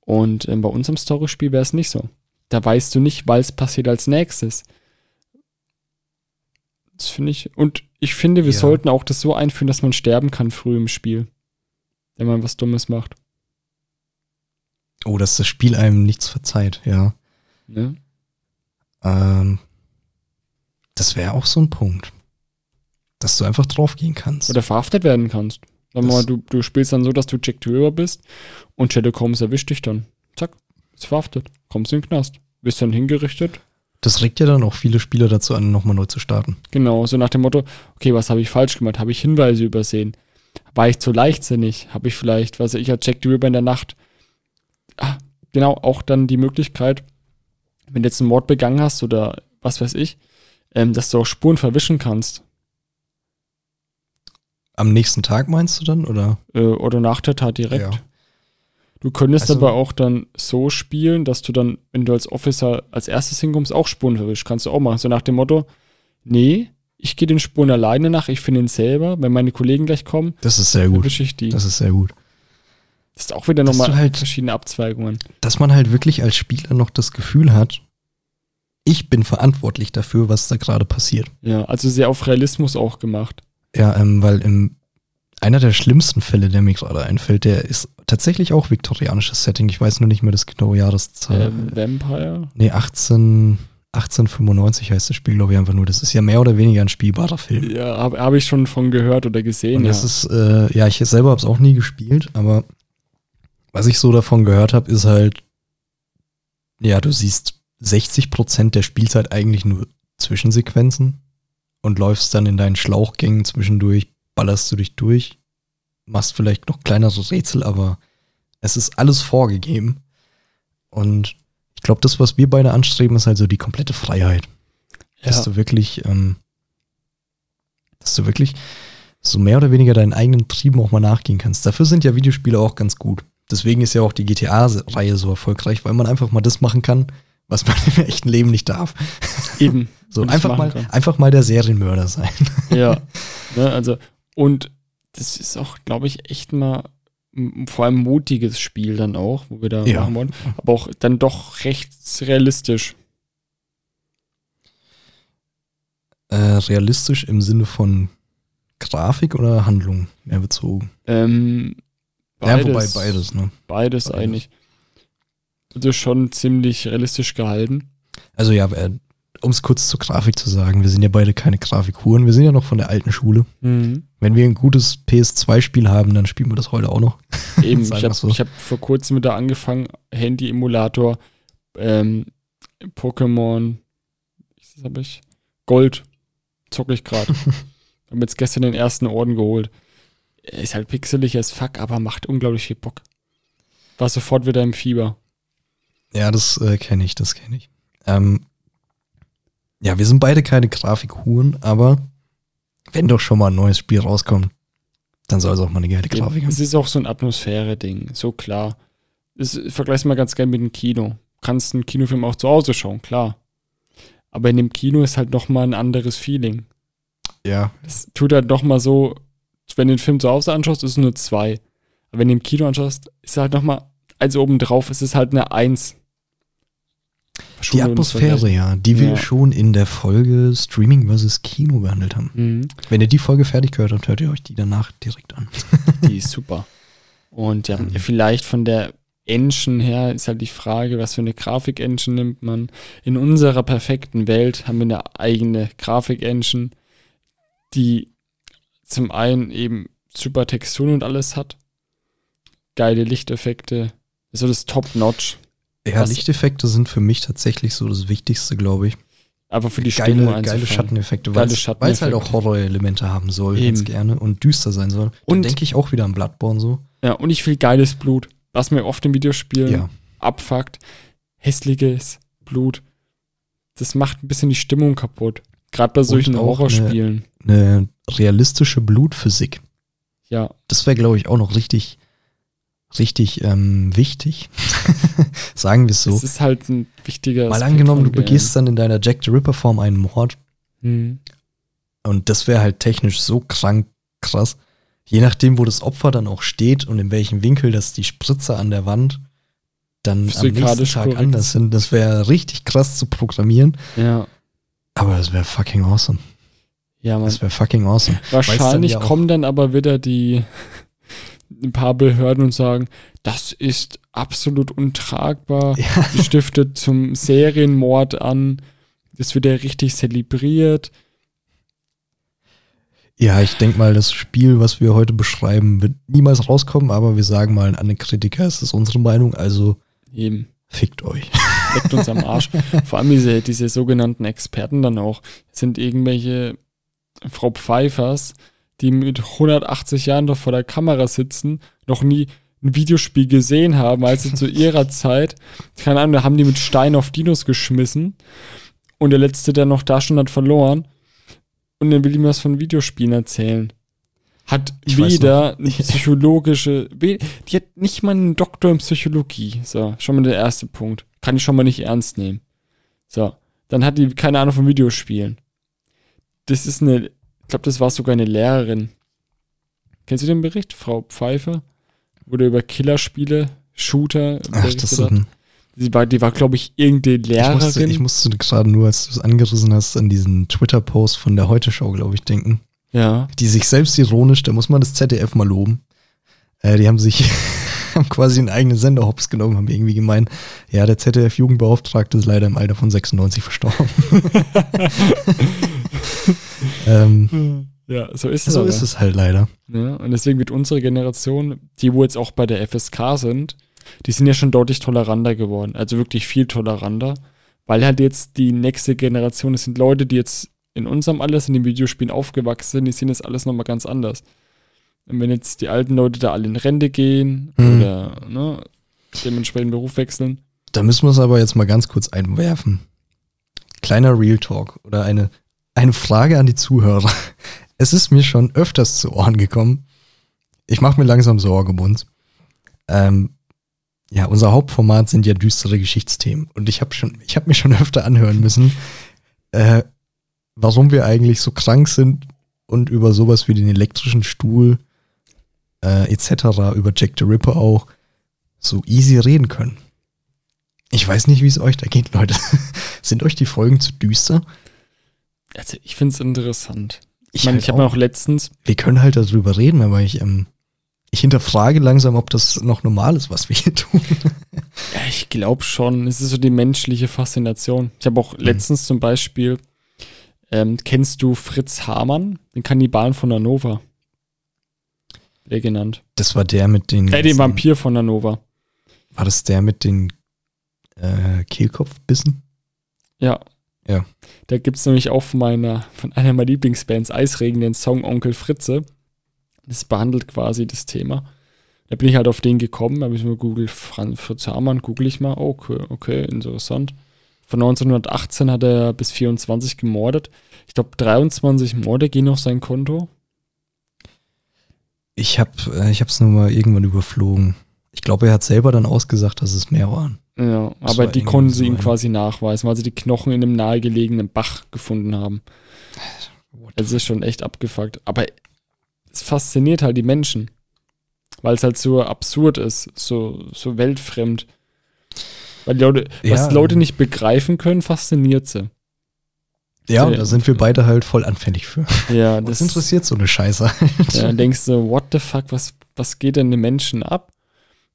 Und ähm, bei unserem Storyspiel wäre es nicht so. Da weißt du nicht, es passiert als nächstes. Das finde ich. Und ich finde, wir Ja. sollten auch das so einführen, dass man sterben kann früh im Spiel. Wenn man was Dummes macht. Oh, dass das Spiel einem nichts verzeiht, ja. Ne? Ähm, das wäre auch so ein Punkt. Dass du einfach draufgehen kannst. Oder verhaftet werden kannst. Sag mal, du, du spielst dann so, dass du Jack Ripper bist und Sherlock Holmes erwischt dich dann. Zack, ist verhaftet. Kommst in den Knast. Bist dann hingerichtet. Das regt ja dann auch viele Spieler dazu an, nochmal neu zu starten. Genau, so nach dem Motto, okay, was habe ich falsch gemacht? Habe ich Hinweise übersehen? War ich zu leichtsinnig? Habe ich vielleicht, was weiß ich, als Jack Ripper in der Nacht. Ah, genau, auch dann die Möglichkeit, wenn du jetzt einen Mord begangen hast oder was weiß ich, ähm, dass du auch Spuren verwischen kannst. Am nächsten Tag meinst du dann? Oder? äh, oder nach der Tat direkt. Ja. Du könntest Also- aber auch dann so spielen, dass du dann, wenn du als Officer als erstes hinkommst, auch Spuren verwischst. Kannst du auch machen. So nach dem Motto, nee, ich gehe den Spuren alleine nach, ich finde ihn selber. Wenn meine Kollegen gleich kommen, Das ist sehr gut. ich die. Das, Das ist sehr gut. ist auch wieder nochmal halt- verschiedene Abzweigungen. Dass man halt wirklich als Spieler noch das Gefühl hat, ich bin verantwortlich dafür, was da gerade passiert. Ja, also sehr auf Realismus auch gemacht. Ja, ähm, weil im, einer der schlimmsten Fälle, der mir gerade einfällt, der ist tatsächlich auch viktorianisches Setting. Ich weiß nur nicht mehr das genaue Jahreszahl. Ähm, Vampire? Nee, 18, 1895 heißt das Spiel, glaube ich, einfach nur. Das ist ja mehr oder weniger ein spielbarer Film. Ja, habe hab ich schon von gehört oder gesehen. Und ja. das ist, äh, ja, ich selber habe es auch nie gespielt, aber was ich so davon gehört habe, ist halt, ja, du siehst 60 Prozent der Spielzeit eigentlich nur Zwischensequenzen und läufst dann in deinen Schlauchgängen zwischendurch, ballerst du dich durch, machst vielleicht noch kleinere Rätsel, aber es ist alles vorgegeben. Und ich glaube, das, was wir beide anstreben, ist halt so die komplette Freiheit. Dass ja. du wirklich, ähm, dass du wirklich so mehr oder weniger deinen eigenen Trieben auch mal nachgehen kannst. Dafür sind ja Videospiele auch ganz gut. Deswegen ist ja auch die GTA-Reihe so erfolgreich, weil man einfach mal das machen kann, was man <laughs> im echten Leben nicht darf. Eben. <laughs> So einfach mal, kann. einfach mal der Serienmörder sein. <laughs> Ja. ne, also, und das ist auch, glaube ich, echt mal vor allem mutiges Spiel dann auch, wo wir da Ja. machen wollen. Aber auch dann doch recht realistisch. Äh, realistisch im Sinne von Grafik oder Handlung mehr bezogen. Ähm, Ja, beides, wobei beides, ne? Beides, Beides. eigentlich. Also schon ziemlich realistisch gehalten. Also ja, äh, um es kurz zur Grafik zu sagen, wir sind ja beide keine Grafikhuren, wir sind ja noch von der alten Schule. Mhm. Wenn wir ein gutes PS2-Spiel haben, dann spielen wir das heute auch noch. Eben, <laughs> ich habe so. hab vor kurzem wieder angefangen, Handy-Emulator, ähm, Pokémon, was habe ich? Gold, zocke ich gerade. <laughs> habe jetzt gestern den ersten Orden geholt. Ist halt pixelig as fuck, aber macht unglaublich viel Bock. War sofort wieder im Fieber. Ja, das äh, kenne ich, das kenne ich. Ähm, ja, wir sind beide keine Grafikhuren, aber wenn doch schon mal ein neues Spiel rauskommt, dann soll es auch mal eine geile Grafik Es haben. ist auch so ein Atmosphäre-Ding, so klar. Das vergleich's mal ganz gerne mit dem Kino. Kannst einen Kinofilm auch zu Hause schauen, klar. Aber in dem Kino ist halt noch mal ein anderes Feeling. Ja, Es tut halt noch mal so, wenn du den Film zu Hause anschaust, ist es nur zwei. Aber wenn du im Kino anschaust, ist es halt noch mal, also obendrauf ist es halt eine Eins. Die Atmosphäre, ja, die wir Ja. schon in der Folge Streaming versus Kino behandelt haben. Mhm. Wenn ihr die Folge fertig gehört habt, hört ihr euch die danach direkt an. <laughs> Die ist super. Und ja, vielleicht von der Engine her ist halt die Frage, was für eine Grafik-Engine nimmt man. In unserer perfekten Welt haben wir eine eigene Grafik-Engine, die zum einen eben super Texturen und alles hat, geile Lichteffekte, so das Top-Notch, Ja, Lichteffekte sind für mich tatsächlich so das Wichtigste, glaube ich. einfach für die Stimmung Geile, geile einzufangen. Schatteneffekte, Geile weil es halt auch Horror-Elemente haben soll, Eben. ganz gerne und düster sein soll. Und denke ich auch wieder an Bloodborne so. Ja, und ich will geiles Blut, was mir oft im Videospielen Ja. abfuckt. Hässliches Blut. Das macht ein bisschen die Stimmung kaputt. Gerade bei solchen Horrorspielen. Eine realistische Blutphysik. Ja, Das wäre, glaube ich, auch noch richtig, richtig ähm, wichtig. <laughs> Sagen wir es so. das ist halt ein wichtiger Mal Aspekt angenommen, du begehst dann in deiner Jack the Ripper-Form einen Mord Hm. und das wäre halt technisch so krank krass. Je nachdem, wo das Opfer dann auch steht und in welchem Winkel das die Spritzer an der Wand dann am nächsten Tag korrekt. anders sind, das wäre richtig krass zu programmieren. Ja, Aber das wäre fucking awesome. ja, man. Das wäre fucking awesome. Wahrscheinlich ja auch- kommen dann aber wieder die ein paar Behörden und sagen, das ist absolut untragbar. Ja. Die stiftet zum Serienmord an. Das wird ja richtig zelebriert. Ja, ich denke mal, das Spiel, was wir heute beschreiben, wird niemals rauskommen, aber wir sagen mal an den Kritiker, es ist unsere Meinung, also Eben. fickt euch. leckt uns am Arsch. <laughs> Vor allem diese, diese sogenannten Experten dann auch, sind irgendwelche Frau Pfeifers, die mit 180 Jahren doch vor der Kamera sitzen, noch nie ein Videospiel gesehen haben, als sie zu <laughs> ihrer Zeit, keine Ahnung, da haben die mit Stein auf Dinos geschmissen und der letzte, der noch da stand, hat verloren und dann will ihm was von Videospielen erzählen. Hat Ich weder eine <laughs> psychologische, die hat nicht mal einen Doktor in Psychologie. So, schon mal der erste Punkt. Kann ich schon mal nicht ernst nehmen. So, dann hat die keine Ahnung von Videospielen. Das ist eine, glaube, das war sogar eine Lehrerin. Kennst du den Bericht, Frau Pfeiffer? Wurde über Killerspiele, Shooter Ach, berichtet das ist hat. Die war, die war glaube ich, irgendeine ich Lehrerin. musste, ich musste gerade nur, als du es angerissen hast, an diesen Twitter-Post von der Heute-Show, glaube ich, denken. ja. Die sich selbst ironisch, da muss man das ZDF mal loben. Äh, die haben sich, <laughs> haben quasi einen eigenen Sender hops genommen, haben irgendwie gemeint, ja, der ZDF-Jugendbeauftragte ist leider im Alter von 96 verstorben. <laughs> <laughs> <laughs> ähm, Ja, so ist es. so aber. ist es halt leider. Ja, und deswegen wird unsere Generation, die wo jetzt auch bei der FSK sind, die sind ja schon deutlich toleranter geworden. Also wirklich viel toleranter. Weil halt jetzt die nächste Generation, das sind Leute, die jetzt in unserem sind, in den Videospielen aufgewachsen sind, die sehen das alles nochmal ganz anders. Und wenn jetzt die alten Leute da alle in Rente gehen Mhm. oder ne, dementsprechend Beruf wechseln, Da müssen wir es aber jetzt mal ganz kurz einwerfen. Kleiner Real Talk oder eine, eine Frage an die Zuhörer. Es ist mir schon öfters zu Ohren gekommen. Ich mache mir langsam Sorge um uns. Ähm, ja, unser Hauptformat sind ja düstere Geschichtsthemen. Und ich habe schon, ich habe mir schon öfter anhören müssen, <laughs> äh, warum wir eigentlich so krank sind und über sowas wie den elektrischen Stuhl äh, etc., über Jack the Ripper auch, so easy reden können. Ich weiß nicht, wie es euch da geht, Leute. <laughs> Sind euch die Folgen zu düster? Also ich finde es interessant. Ich Ich meine, halt ich habe auch. letztens, Wir können halt darüber reden, aber ich, ähm, ich hinterfrage langsam, ob das noch normal ist, was wir hier <laughs> tun. Ja, ich glaube schon. Es ist so die menschliche Faszination. Ich habe Mhm. auch letztens zum Beispiel, ähm, kennst du Fritz Hamann, den Kannibalen von Hannover? Der genannt. Das war der mit den. Äh, den Vampir von Hannover. War das der mit den äh, Kehlkopfbissen? Ja. Ja. Da gibt es nämlich auch von meiner, von einer meiner Lieblingsbands Eisregen den Song Onkel Fritze. Das behandelt quasi das Thema. Da bin ich halt auf den gekommen, habe ich mir googelt, Franz Fritz Hamann, google ich mal, okay, okay, interessant. Von 1918 hat er bis 24 gemordet. Ich glaube, 23 Morde gehen auf sein Konto. Ich habe äh, ich hab's nur mal irgendwann überflogen. Ich glaube, er hat selber dann ausgesagt, dass es mehr waren. Ja, Das aber die konnten sie ihm quasi nachweisen, weil sie die Knochen in einem nahegelegenen Bach gefunden haben. Es ist schon echt abgefuckt. Aber es fasziniert halt die Menschen. Weil es halt so absurd ist, so, so weltfremd. Weil die Leute, Ja, was Leute nicht begreifen können, fasziniert sie. Ja, Sehr- da sind wir beide halt voll anfällig für. Ja, Das das interessiert so eine Scheiße. Ja, dann denkst du, what the fuck, was, was geht denn den Menschen ab?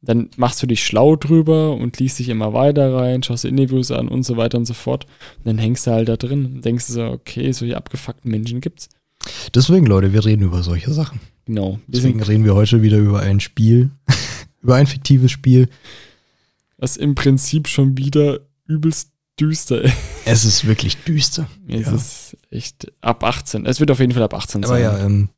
Dann machst du dich schlau drüber und liest dich immer weiter rein, schaust dir Interviews an und so weiter und so fort. Und dann hängst du halt da drin und denkst so, okay, solche abgefuckten Menschen gibt's. Deswegen, Leute, wir reden über solche Sachen. Genau. Deswegen sind, reden wir heute wieder über ein Spiel, <laughs> über ein fiktives Spiel. was im Prinzip schon wieder übelst düster ist. Es ist wirklich düster. Es Ja. ist echt ab 18. Es wird auf jeden Fall ab 18 Aber sein. ja, ähm,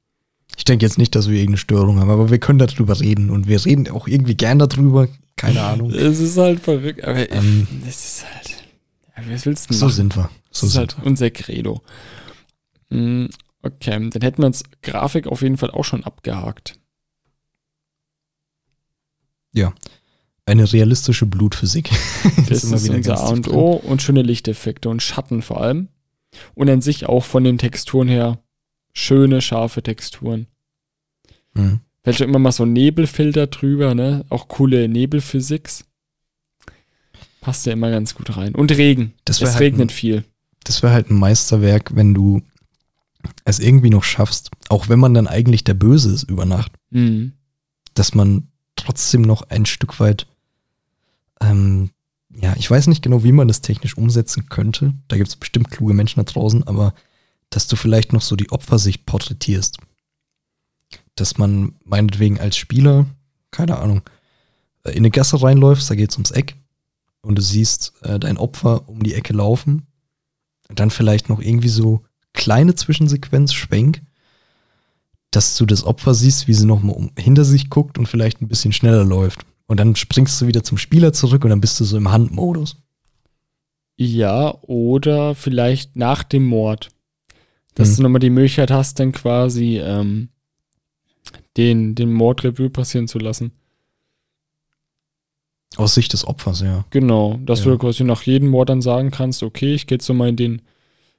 ich denke jetzt nicht, dass wir irgendeine Störung haben, aber wir können darüber reden und wir reden auch irgendwie gern darüber. Keine Ahnung. Es ist halt verrückt, aber Ähm, es ist halt. Ja, was willst du So machen? sind wir. So das ist halt unser Credo. Mm, Okay, dann hätten wir uns Grafik auf jeden Fall auch schon abgehakt. wir. Eine realistische Blutphysik. <laughs> Das ist, unser A und O und schöne Lichteffekte und Schatten vor allem. Und an sich auch von den Texturen her schöne, scharfe Texturen. Mhm. Fällt schon immer mal so Nebelfilter drüber, ne? Auch coole Nebelphysiks. Passt ja immer ganz gut rein. Und Regen. Das es halt regnet ein- viel. Das wäre halt ein Meisterwerk, wenn du es irgendwie noch schaffst, auch wenn man dann eigentlich der Böse ist über Nacht, Mhm. dass man trotzdem noch ein Stück weit, ähm, ja, ich weiß nicht genau, wie man das technisch umsetzen könnte. Da gibt es bestimmt kluge Menschen da draußen, aber dass du vielleicht noch so die Opfersicht porträtierst. Dass man meinetwegen als Spieler, keine Ahnung, äh, in eine Gasse reinläufst, da geht's ums Eck und du siehst äh, dein Opfer um die Ecke laufen und dann vielleicht noch irgendwie so kleine Zwischensequenz, Schwenk, dass du das Opfer siehst, wie sie nochmal um, hinter sich guckt und vielleicht ein bisschen schneller läuft. Und dann springst du wieder zum Spieler zurück und dann bist du so im Handmodus. Ja, oder vielleicht nach dem Mord. Dass Hm. du nochmal die Möglichkeit hast, dann quasi ähm, den, den Mordrevue passieren zu lassen. Aus Sicht des Opfers, ja. Genau, dass Ja. du quasi nach jedem Mord dann sagen kannst, okay, ich gehe jetzt so mal in den,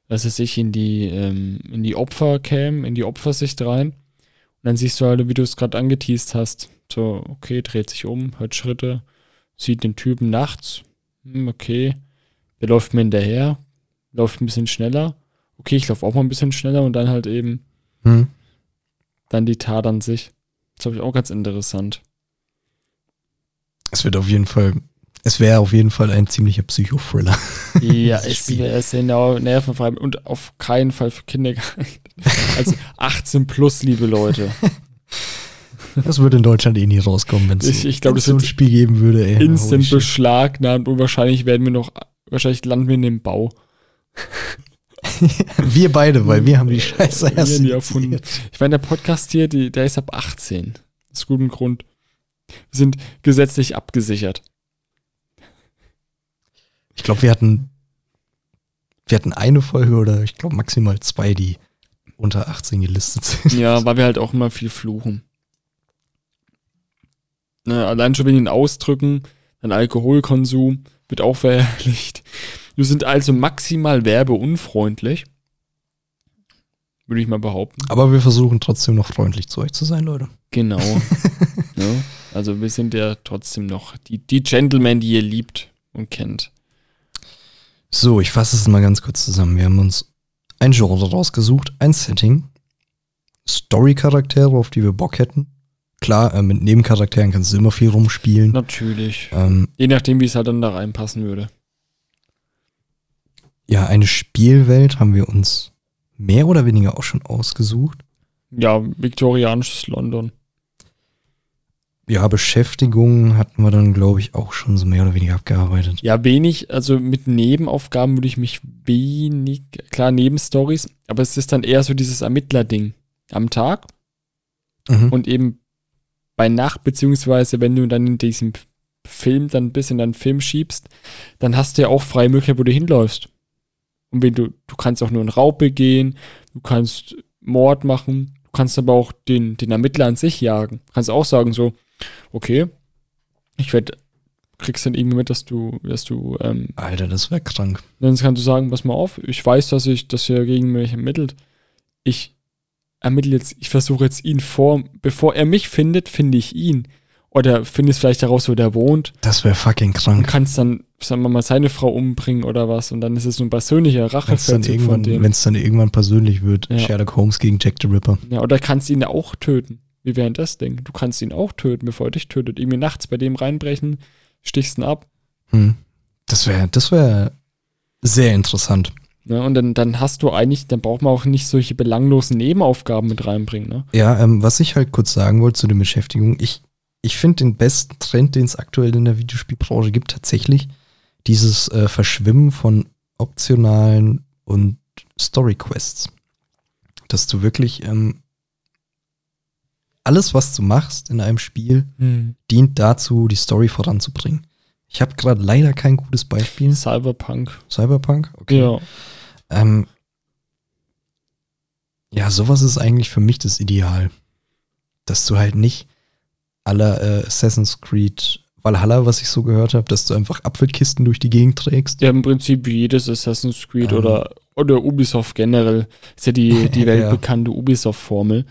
was weiß ich, in die, ähm, in die Opfercam, in die Opfersicht rein. Und dann siehst du halt, wie du es gerade angeteased hast. So, okay, dreht sich um, hört Schritte, sieht den Typen nachts. Hm, okay, der läuft mir hinterher, läuft ein bisschen schneller. Okay, ich laufe auch mal ein bisschen schneller und dann halt eben Hm. dann die Tat an sich. Das habe ich auch ganz interessant. Es wird auf jeden Fall, es wäre auf jeden Fall ein ziemlicher Psychothriller. <laughs> Ja, <laughs> es wäre genau nervenfrei und auf keinen Fall für Kinder geeignet. <laughs> Also 18 plus, liebe Leute. Das würde in Deutschland eh nie rauskommen, wenn es so ein Spiel geben würde. Ey. Instant beschlagnahmt und wahrscheinlich werden wir noch, wahrscheinlich landen wir in dem Bau. <laughs> Wir beide, weil wir haben die Scheiße Wir erst haben die erfunden. Ich meine, der Podcast hier, die, der ist ab 18. Aus gutem Grund. Wir sind gesetzlich abgesichert. Ich glaube, wir hatten, wir hatten eine Folge oder ich glaube maximal zwei, die unter 18 gelistet sind. Ja, <laughs> weil wir halt auch immer viel fluchen. Ne, allein schon wegen den Ausdrücken, dein Alkoholkonsum wird auch verherrlicht. Wir sind also maximal werbeunfreundlich. Würde ich mal behaupten. Aber wir versuchen trotzdem noch freundlich zu euch zu sein, Leute. Genau. <laughs> ne? Also wir sind ja trotzdem noch die, die Gentlemen, die ihr liebt und kennt. So, ich fasse es mal ganz kurz zusammen. Wir haben uns ein Genre rausgesucht, ein Setting, Story-Charaktere, auf die wir Bock hätten. Klar, äh, mit Nebencharakteren kannst du immer viel rumspielen. Natürlich. Ähm, Je nachdem, wie es halt dann da reinpassen würde. Ja, eine Spielwelt haben wir uns mehr oder weniger auch schon ausgesucht. Ja, viktorianisches London. Ja, Beschäftigung hatten wir dann, glaube ich, auch schon so mehr oder weniger abgearbeitet. Ja, wenig, also mit Nebenaufgaben würde ich mich wenig, klar, Nebenstories, aber es ist dann eher so dieses Ermittler-Ding am Tag Mhm. und eben bei Nacht, beziehungsweise wenn du dann in diesem Film dann ein bisschen deinen Film schiebst, dann hast du ja auch freie Möglichkeit, wo du hinläufst. Und wenn du, du kannst auch nur einen Raub begehen, du kannst Mord machen, du kannst aber auch den, den Ermittler an sich jagen. Du kannst auch sagen so, okay, ich werde, kriegst dann irgendwie mit, dass du, dass du, ähm, Alter, das wäre krank. dann kannst du sagen, pass mal auf, ich weiß, dass ich, dass er gegen mich ermittelt. Ich ermittle jetzt, ich versuche jetzt ihn vor, bevor er mich findet, finde ich ihn. Oder findest vielleicht heraus, wo der wohnt Das wäre fucking und krank. kannst dann, sagen wir mal, seine Frau umbringen oder was. Und dann ist es so ein persönlicher Wenn es dann, Rachefeldzug von irgendwann- dem. wenn's dann irgendwann persönlich wird, Ja. Sherlock Holmes gegen Jack the Ripper. Ja, oder kannst ihn ja auch töten. Wie wäre das Ding? Du kannst ihn auch töten, bevor er dich tötet. Irgendwie nachts bei dem reinbrechen, stichst ihn ab. Hm. Das wäre das wär sehr interessant. Ne? Und dann, dann hast du eigentlich, dann braucht man auch nicht solche belanglosen Nebenaufgaben mit reinbringen. Ne? Ja, ähm, was ich halt kurz sagen wollte zu der Beschäftigung, ich, ich finde den besten Trend, den es aktuell in der Videospielbranche gibt, tatsächlich dieses äh, Verschwimmen von optionalen und Story-Quests. Dass du wirklich ähm, alles, was du machst in einem Spiel, dient dazu, die Story voranzubringen. Ich habe gerade leider kein gutes Beispiel. Cyberpunk. Cyberpunk? Ja. Ähm, ja, sowas ist eigentlich für mich das Ideal. Dass du halt nicht aller äh, Assassin's Creed Valhalla, was ich so gehört habe, dass du einfach Apfelkisten durch die Gegend trägst. Ja, im Prinzip wie jedes Assassin's Creed Ähm. oder, oder Ubisoft generell. Ist ja die, <laughs> die Ja. weltbekannte Ubisoft-Formel.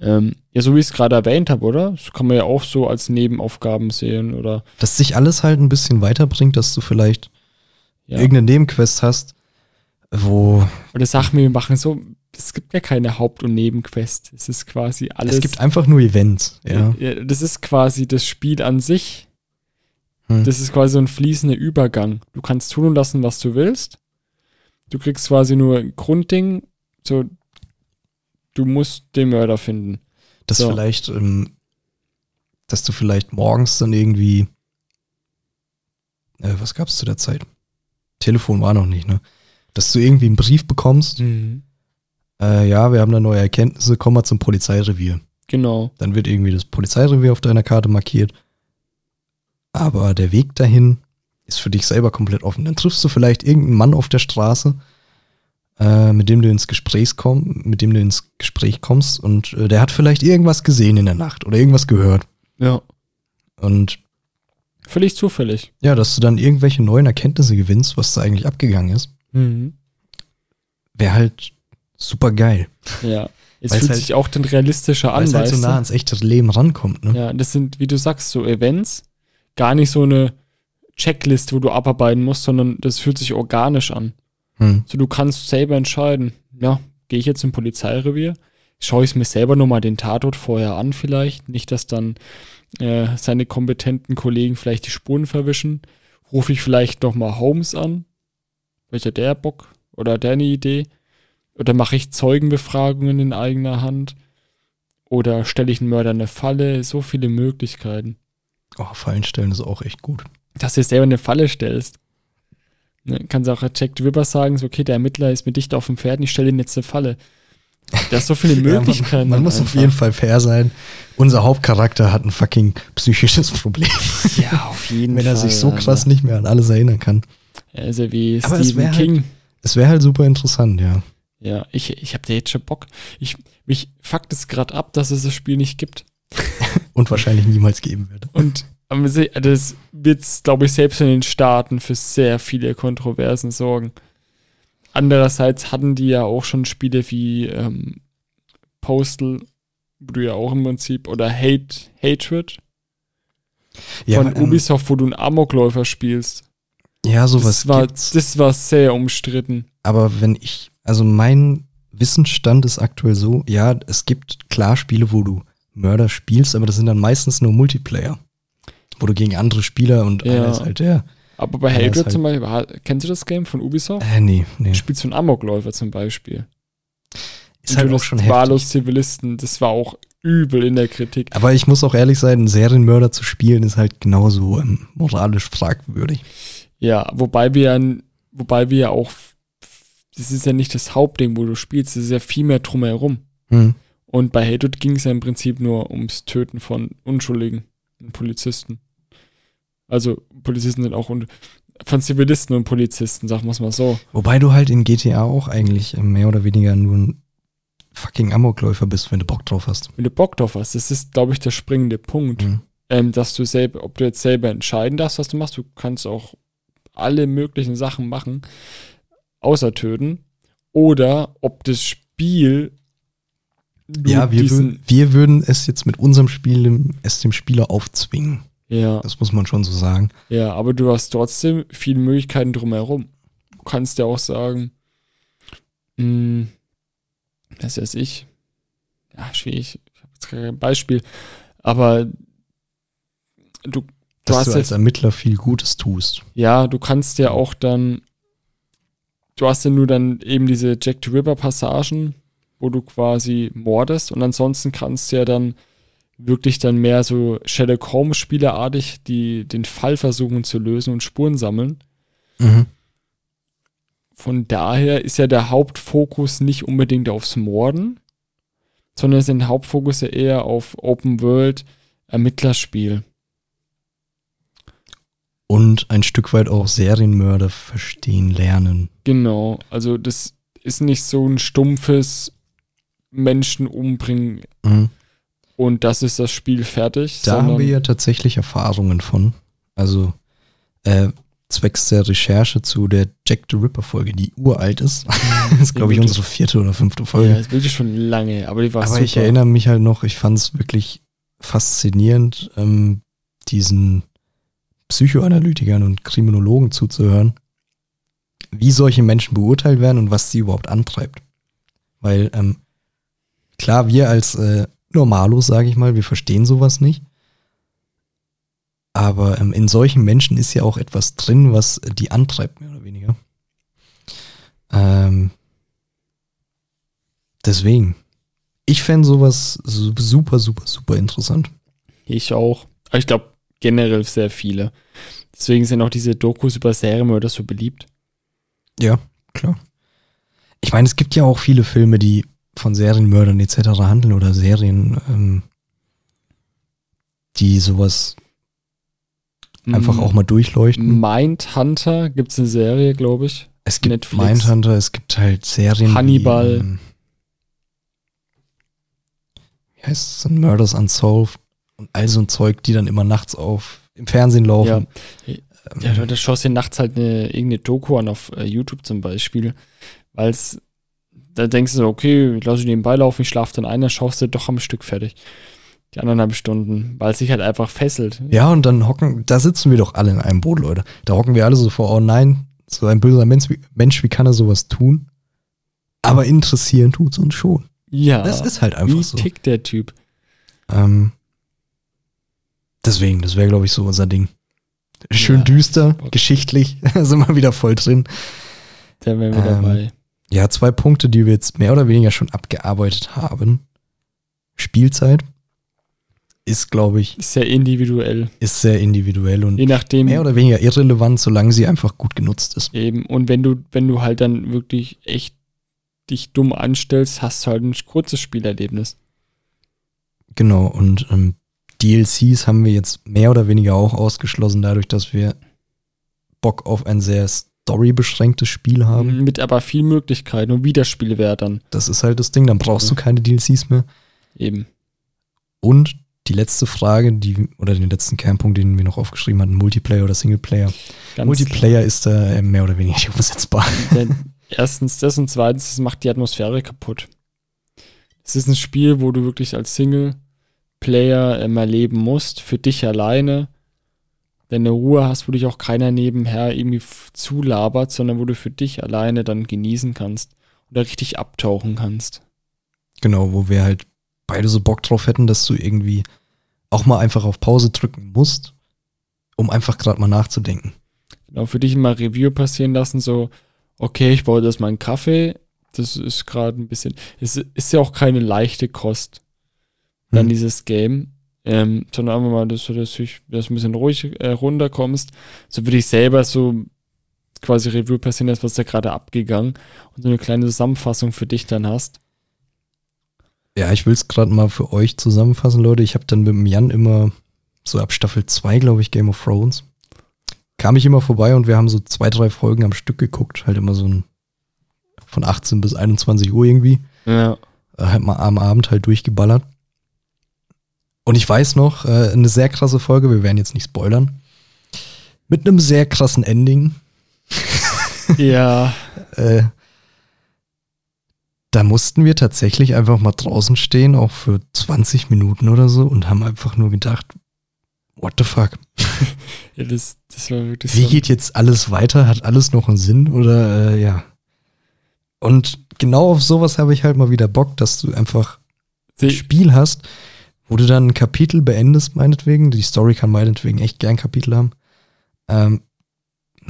Ähm, ja, so wie ich es gerade erwähnt habe, oder? Das kann man ja auch so als Nebenaufgaben sehen, oder? Dass sich alles halt ein bisschen weiterbringt, dass du vielleicht Ja. irgendeine Nebenquest hast, wo Oder sag mir, wir machen so, es gibt ja keine Haupt- und Nebenquest. Es ist quasi alles. es gibt einfach nur Events. Ja. Das ist quasi das Spiel an sich. Hm. Das ist quasi so ein fließender Übergang. Du kannst tun und lassen, was du willst. Du kriegst quasi nur ein Grundding. So, du musst den Mörder finden. Dass So. vielleicht, ähm, dass du vielleicht morgens dann irgendwie, äh, was gab's zu der Zeit? Telefon war noch nicht, ne? Dass du irgendwie einen Brief bekommst, äh, ja, wir haben da neue Erkenntnisse, komm mal zum Polizeirevier. Genau. Dann wird irgendwie das Polizeirevier auf deiner Karte markiert. Aber der Weg dahin ist für dich selber komplett offen. Dann triffst du vielleicht irgendeinen Mann auf der Straße, äh, mit dem du ins Gespräch kommst, mit dem du ins Gespräch kommst und äh, der hat vielleicht irgendwas gesehen in der Nacht oder irgendwas gehört. Ja. Und Völlig zufällig. ja, dass du dann irgendwelche neuen Erkenntnisse gewinnst, was da eigentlich abgegangen ist, wäre halt super geil. Ja. Es fühlt halt- sich auch dann realistischer Weil an, es halt so nah ans echte Leben rankommt, ne? Ja, das sind, wie du sagst, so Events. Gar nicht so eine Checklist, wo du abarbeiten musst, sondern das fühlt sich organisch an. Hm. So, du kannst selber entscheiden, ja, gehe ich jetzt im Polizeirevier, schaue ich mir selber nochmal den Tatort vorher an vielleicht, nicht, dass dann äh, seine kompetenten Kollegen vielleicht die Spuren verwischen? Rufe ich vielleicht noch mal Holmes an? Welcher der Bock? Oder der eine Idee? Oder mache ich Zeugenbefragungen in eigener Hand? Oder stelle ich einen Mörder eine Falle? So viele Möglichkeiten. Oh, Fallen stellen ist auch echt gut. Dass du selber eine Falle stellst. Ne, kannst auch Jack Ripper sagen, so, okay, der Ermittler ist mit dicht auf dem Pferd und ich stelle ihm jetzt eine Falle. Da ist so viele <laughs> Ja, Möglichkeiten. man man muss auf jeden Fall fair sein. Unser Hauptcharakter hat ein fucking psychisches Problem, Ja, auf jeden <laughs> wenn Fall. er sich so krass nicht mehr an alles erinnern kann. Ja wie Aber es Stephen halt- King. Es wäre halt super interessant, ja. Ja, ich, ich habe da jetzt schon Bock. Ich, mich fuckt es gerade ab, dass es das Spiel nicht gibt. <laughs> Und wahrscheinlich niemals geben wird. Und das wird, glaube ich, selbst in den Staaten für sehr viele Kontroversen sorgen. Andererseits hatten die ja auch schon Spiele wie ähm, Postal, wo du ja auch im Prinzip, oder Hate, Hatred von ähm, Ubisoft, wo du einen Amokläufer spielst. ja, sowas das, war, gibt's. das war sehr umstritten. Aber wenn ich, also mein Wissensstand ist aktuell so, ja, es gibt klar Spiele, wo du Mörder spielst, aber das sind dann meistens nur Multiplayer. Wo du gegen andere Spieler und Ja. einer ist halt der. Aber bei Hatred halt- zum Beispiel, kennst du das Game von Ubisoft? Äh, nee, nee. Du spielst so einen Amokläufer zum Beispiel. Ist halt auch schon heftig. wahllos Zivilisten. Das war auch übel in der Kritik. Aber ich muss auch ehrlich sein, einen Serienmörder zu spielen ist halt genauso ähm, moralisch fragwürdig. Ja, wobei wir ja, wobei wir ja auch, das ist ja nicht das Hauptding, wo du spielst, das ist ja viel mehr drumherum. Hm. Und bei Hatred ging es ja im Prinzip nur ums Töten von Unschuldigen und Polizisten. Also Polizisten sind auch un von Zivilisten und Polizisten, sagen wir es mal so. Wobei du halt in GTA auch eigentlich äh, mehr oder weniger nur ein fucking Amokläufer bist, wenn du Bock drauf hast. Wenn du Bock drauf hast, das ist, glaube ich, der springende Punkt. Mhm. ähm, dass du selber, ob du jetzt selber entscheiden darfst, was du machst, du kannst auch alle möglichen Sachen machen, außer töten, oder ob das Spiel Ja, wir, würden, wir würden es jetzt mit unserem Spiel dem, es dem Spieler aufzwingen. ja, Das muss man schon so sagen. ja, aber du hast trotzdem viele Möglichkeiten drumherum. Du kannst ja auch sagen, mh, was weiß ich, ja, schwierig, ich habe jetzt kein Beispiel, aber du, du Dass hast du als jetzt Ermittler viel Gutes tust. Ja, du kannst ja auch dann, du hast ja nur dann eben diese Jack the Ripper Passagen, wo du quasi mordest und ansonsten kannst du ja dann wirklich dann mehr so Sherlock Holmes Spielerartig die den Fall versuchen zu lösen und Spuren sammeln. Mhm. Von daher ist ja der Hauptfokus nicht unbedingt aufs Morden, sondern ist der Hauptfokus ja eher auf Open World Ermittlerspiel. Und ein Stück weit auch Serienmörder verstehen lernen. Genau, also das ist nicht so ein stumpfes Menschen umbringen Mhm. und das ist das Spiel fertig. Da haben wir ja tatsächlich Erfahrungen von. Also äh, zwecks der Recherche zu der Jack the Ripper Folge, die uralt ist. <laughs> das ist, glaube ich, wirklich. unsere vierte oder fünfte ja, Folge. das will ich schon lange, aber die war Aber super. ich erinnere mich halt noch, ich fand es wirklich faszinierend, ähm, diesen Psychoanalytikern und Kriminologen zuzuhören, wie solche Menschen beurteilt werden und was sie überhaupt antreibt. Weil, ähm, klar, wir als äh, Normalos, sage ich mal, wir verstehen sowas nicht. Aber ähm, in solchen Menschen ist ja auch etwas drin, was die antreibt, mehr oder weniger. Ähm, deswegen. Ich fände sowas su- super, super, super interessant. Ich auch. Ich glaube generell sehr viele. Deswegen sind auch diese Dokus über Serienmörder so beliebt. Ja, klar. Ich meine, es gibt ja auch viele Filme, die von Serienmördern etc. handeln oder Serien, ähm, die sowas einfach auch mal durchleuchten. Mindhunter gibt es eine Serie, glaube ich. Es gibt Netflix. Mindhunter, es gibt halt Serien. Hannibal. Wie, ähm, wie heißt es denn? Murders Unsolved und all so ein Zeug, die dann immer nachts auf im Fernsehen laufen. Ja. Ja, du, du schaust dir nachts halt eine, irgendeine Doku an auf äh, YouTube zum Beispiel, weil es, da denkst du so, okay, lass ich nebenbei laufen, ich schlafe dann ein, dann schaust du doch am Stück fertig. Die anderthalb Stunden, weil es sich halt einfach fesselt. Ja, und dann hocken, da sitzen wir doch alle in einem Boot, Leute. Da hocken wir alle so vor, oh nein, so ein böser Mensch, wie- Mensch, wie kann er sowas tun? Aber interessieren tut's uns schon. Ja. Das ist halt einfach Wie so. tickt der Typ? Ähm, deswegen, das wäre, glaube ich, so unser Ding. Schön Ja, düster, Bock. geschichtlich, <laughs> sind wir wieder voll drin. Da wären wir Ähm, dabei. Ja, zwei Punkte, die wir jetzt mehr oder weniger schon abgearbeitet haben. Spielzeit ist, glaube ich, Ist sehr individuell. ist sehr individuell und Je nachdem, mehr oder weniger irrelevant, solange sie einfach gut genutzt ist. Eben, und wenn du, wenn du halt dann wirklich echt dich dumm anstellst, hast du halt ein kurzes Spielerlebnis. Genau, und ähm, DLCs haben wir jetzt mehr oder weniger auch ausgeschlossen, dadurch, dass wir Bock auf ein sehr storybeschränktes Spiel haben. Mit aber viel Möglichkeiten und Wiederspielwert dann. Das ist halt das Ding, dann brauchst du keine DLCs mehr. Eben. Und die letzte Frage, die, oder den letzten Kernpunkt, den wir noch aufgeschrieben hatten, Multiplayer oder Singleplayer. Ganz Multiplayer ist da äh, mehr oder weniger nicht umsetzbar. klar. <laughs> Denn erstens das und zweitens, es macht die Atmosphäre kaputt. Es ist ein Spiel, wo du wirklich als Singleplayer ähm, erleben musst, für dich alleine, deine Ruhe hast, wo dich auch keiner nebenher irgendwie zulabert, sondern wo du für dich alleine dann genießen kannst oder richtig abtauchen kannst. Genau, wo wir halt beide so Bock drauf hätten, dass du irgendwie auch mal einfach auf Pause drücken musst, um einfach gerade mal nachzudenken. Genau, für dich mal Review passieren lassen, so, okay, ich baue das mal einen Kaffee, das ist gerade ein bisschen, es ist ja auch keine leichte Kost, dann Hm. dieses Game, ähm, sondern einfach mal, dass du dass du dass ein bisschen ruhig äh, runterkommst, so würde ich selber so quasi Review passieren lassen, was da gerade abgegangen und so eine kleine Zusammenfassung für dich dann hast. Ja, ich will es gerade mal für euch zusammenfassen, Leute. Ich habe dann mit dem Jan immer so ab Staffel 2, glaube ich, Game of Thrones, kam ich immer vorbei und wir haben so zwei, drei Folgen am Stück geguckt. Halt immer so ein von 18 bis 21 Uhr irgendwie. Ja. Äh, halt mal am Abend halt durchgeballert. Und ich weiß noch, äh, eine sehr krasse Folge, wir werden jetzt nicht spoilern, mit einem sehr krassen Ending. <laughs> Ja, Äh, da mussten wir tatsächlich einfach mal draußen stehen, auch für 20 Minuten oder so, und haben einfach nur gedacht, what the fuck? <laughs> ja das, das war wirklich Wie so. geht jetzt alles weiter? Hat alles noch einen Sinn? Oder äh, ja. Und genau auf sowas habe ich halt mal wieder Bock, dass du einfach ein Spiel hast, wo du dann ein Kapitel beendest, meinetwegen. Die Story kann meinetwegen echt gern Kapitel haben. Ähm,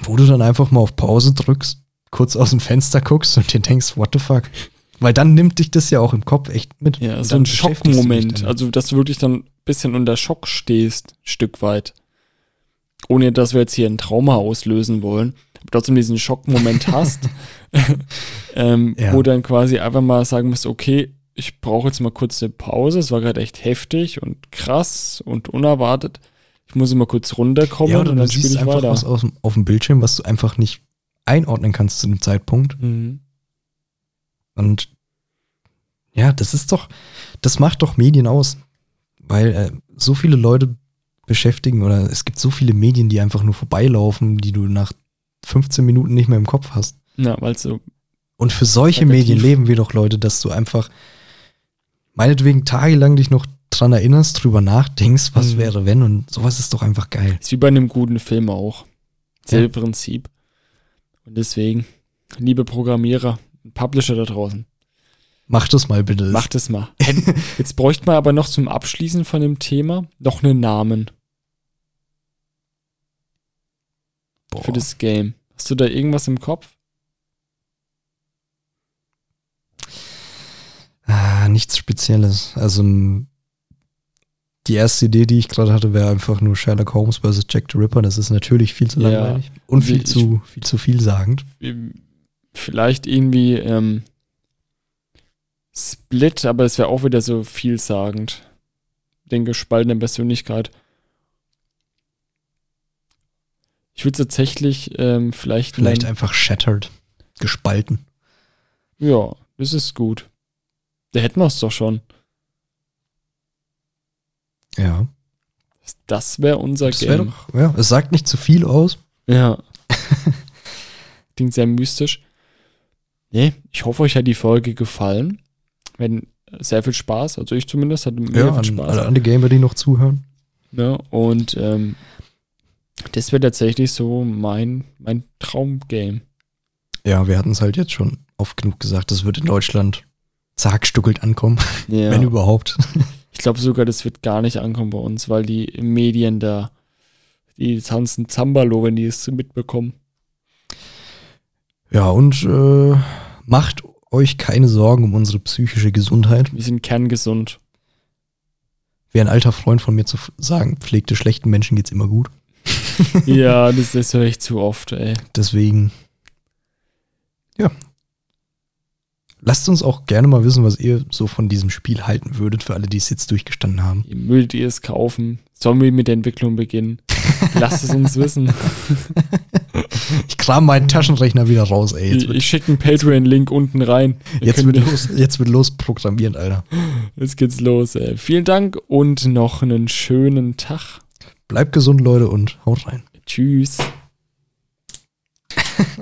wo du dann einfach mal auf Pause drückst, kurz aus dem Fenster guckst und dir denkst, what the fuck? Weil dann nimmt dich das ja auch im Kopf echt mit. Ja, so ein Schockmoment. Also, dass du wirklich dann ein bisschen unter Schock stehst, ein Stück weit. Ohne dass wir jetzt hier ein Trauma auslösen wollen. Aber trotzdem diesen Schockmoment <laughs> hast, <laughs> ähm, Ja. wo dann quasi einfach mal sagen musst, okay, ich brauche jetzt mal kurz eine Pause. Es war gerade echt heftig und krass und unerwartet. Ich muss immer kurz runterkommen ja, und du dann spiele ich einfach weiter. was auf dem, auf dem Bildschirm, was du einfach nicht einordnen kannst zu dem Zeitpunkt. Mhm. Und ja, das ist doch, das macht doch Medien aus. Weil äh, so viele Leute beschäftigen oder es gibt so viele Medien, die einfach nur vorbeilaufen, die du nach 15 Minuten nicht mehr im Kopf hast. Ja, weil so, Und für solche Effektiv. Medien leben wir doch, Leute, dass du einfach meinetwegen tagelang dich noch dran erinnerst, drüber nachdenkst, was Mhm. wäre wenn und sowas ist doch einfach geil. ist wie bei einem guten Film auch. Selbe Prinzip. Und deswegen, liebe Programmierer, Publisher da draußen, Mach das mal bitte. macht es mal. <laughs> Jetzt bräuchte man aber noch zum Abschließen von dem Thema noch einen Namen Boah. für das Game. Hast du da irgendwas im Kopf? Ah, nichts Spezielles. Also die erste Idee, die ich gerade hatte, wäre einfach nur Sherlock Holmes vs. Jack the Ripper. Das ist natürlich viel zu Ja. langweilig und viel Ich- zu viel zu vielsagend. Vielleicht irgendwie ähm, Split, aber es wäre auch wieder so vielsagend. Den gespaltenen Persönlichkeit. Ich würde tatsächlich ähm, vielleicht. Vielleicht einfach Shattered, gespalten. Ja, das ist gut. Da hätten wir es doch schon. Ja, Das wäre unser das wäre Game. doch. Ja, es sagt nicht zu viel aus. Ja. <laughs> Klingt sehr mystisch. Nee, ich hoffe, euch hat die Folge gefallen. Wenn sehr viel Spaß, also ich zumindest, hatte mir Ja, viel Spaß. alle andere Gamer, die noch zuhören. Ja, und ähm, das wäre tatsächlich so mein, mein Traumgame. Ja, wir hatten es halt jetzt schon oft genug gesagt, das wird in Deutschland zagstückelt ankommen, <laughs> Ja. wenn überhaupt. Ich glaube sogar, das wird gar nicht ankommen bei uns, weil die Medien da, die tanzen Zambalo, wenn die es mitbekommen. Ja, und äh, macht euch keine Sorgen um unsere psychische Gesundheit. Wir sind kerngesund. Wie ein alter Freund von mir zu sagen pflegte, schlechten Menschen geht's immer gut. ja, <laughs> das, das höre ich zu oft, ey. Deswegen, ja. Lasst uns auch gerne mal wissen, was ihr so von diesem Spiel halten würdet, für alle, die es jetzt durchgestanden haben. Würdet ihr es kaufen? Sollen wir mit der Entwicklung beginnen? Lasst es uns wissen. <laughs> Ich kram meinen Taschenrechner wieder raus, ey. Jetzt Ich, ich schicke einen Patreon-Link unten rein. Jetzt, wird <laughs> los, jetzt wird los programmieren, Alter. Jetzt geht's los. Ey. Vielen Dank und noch einen schönen Tag. Bleibt gesund, Leute, und haut rein. Tschüss.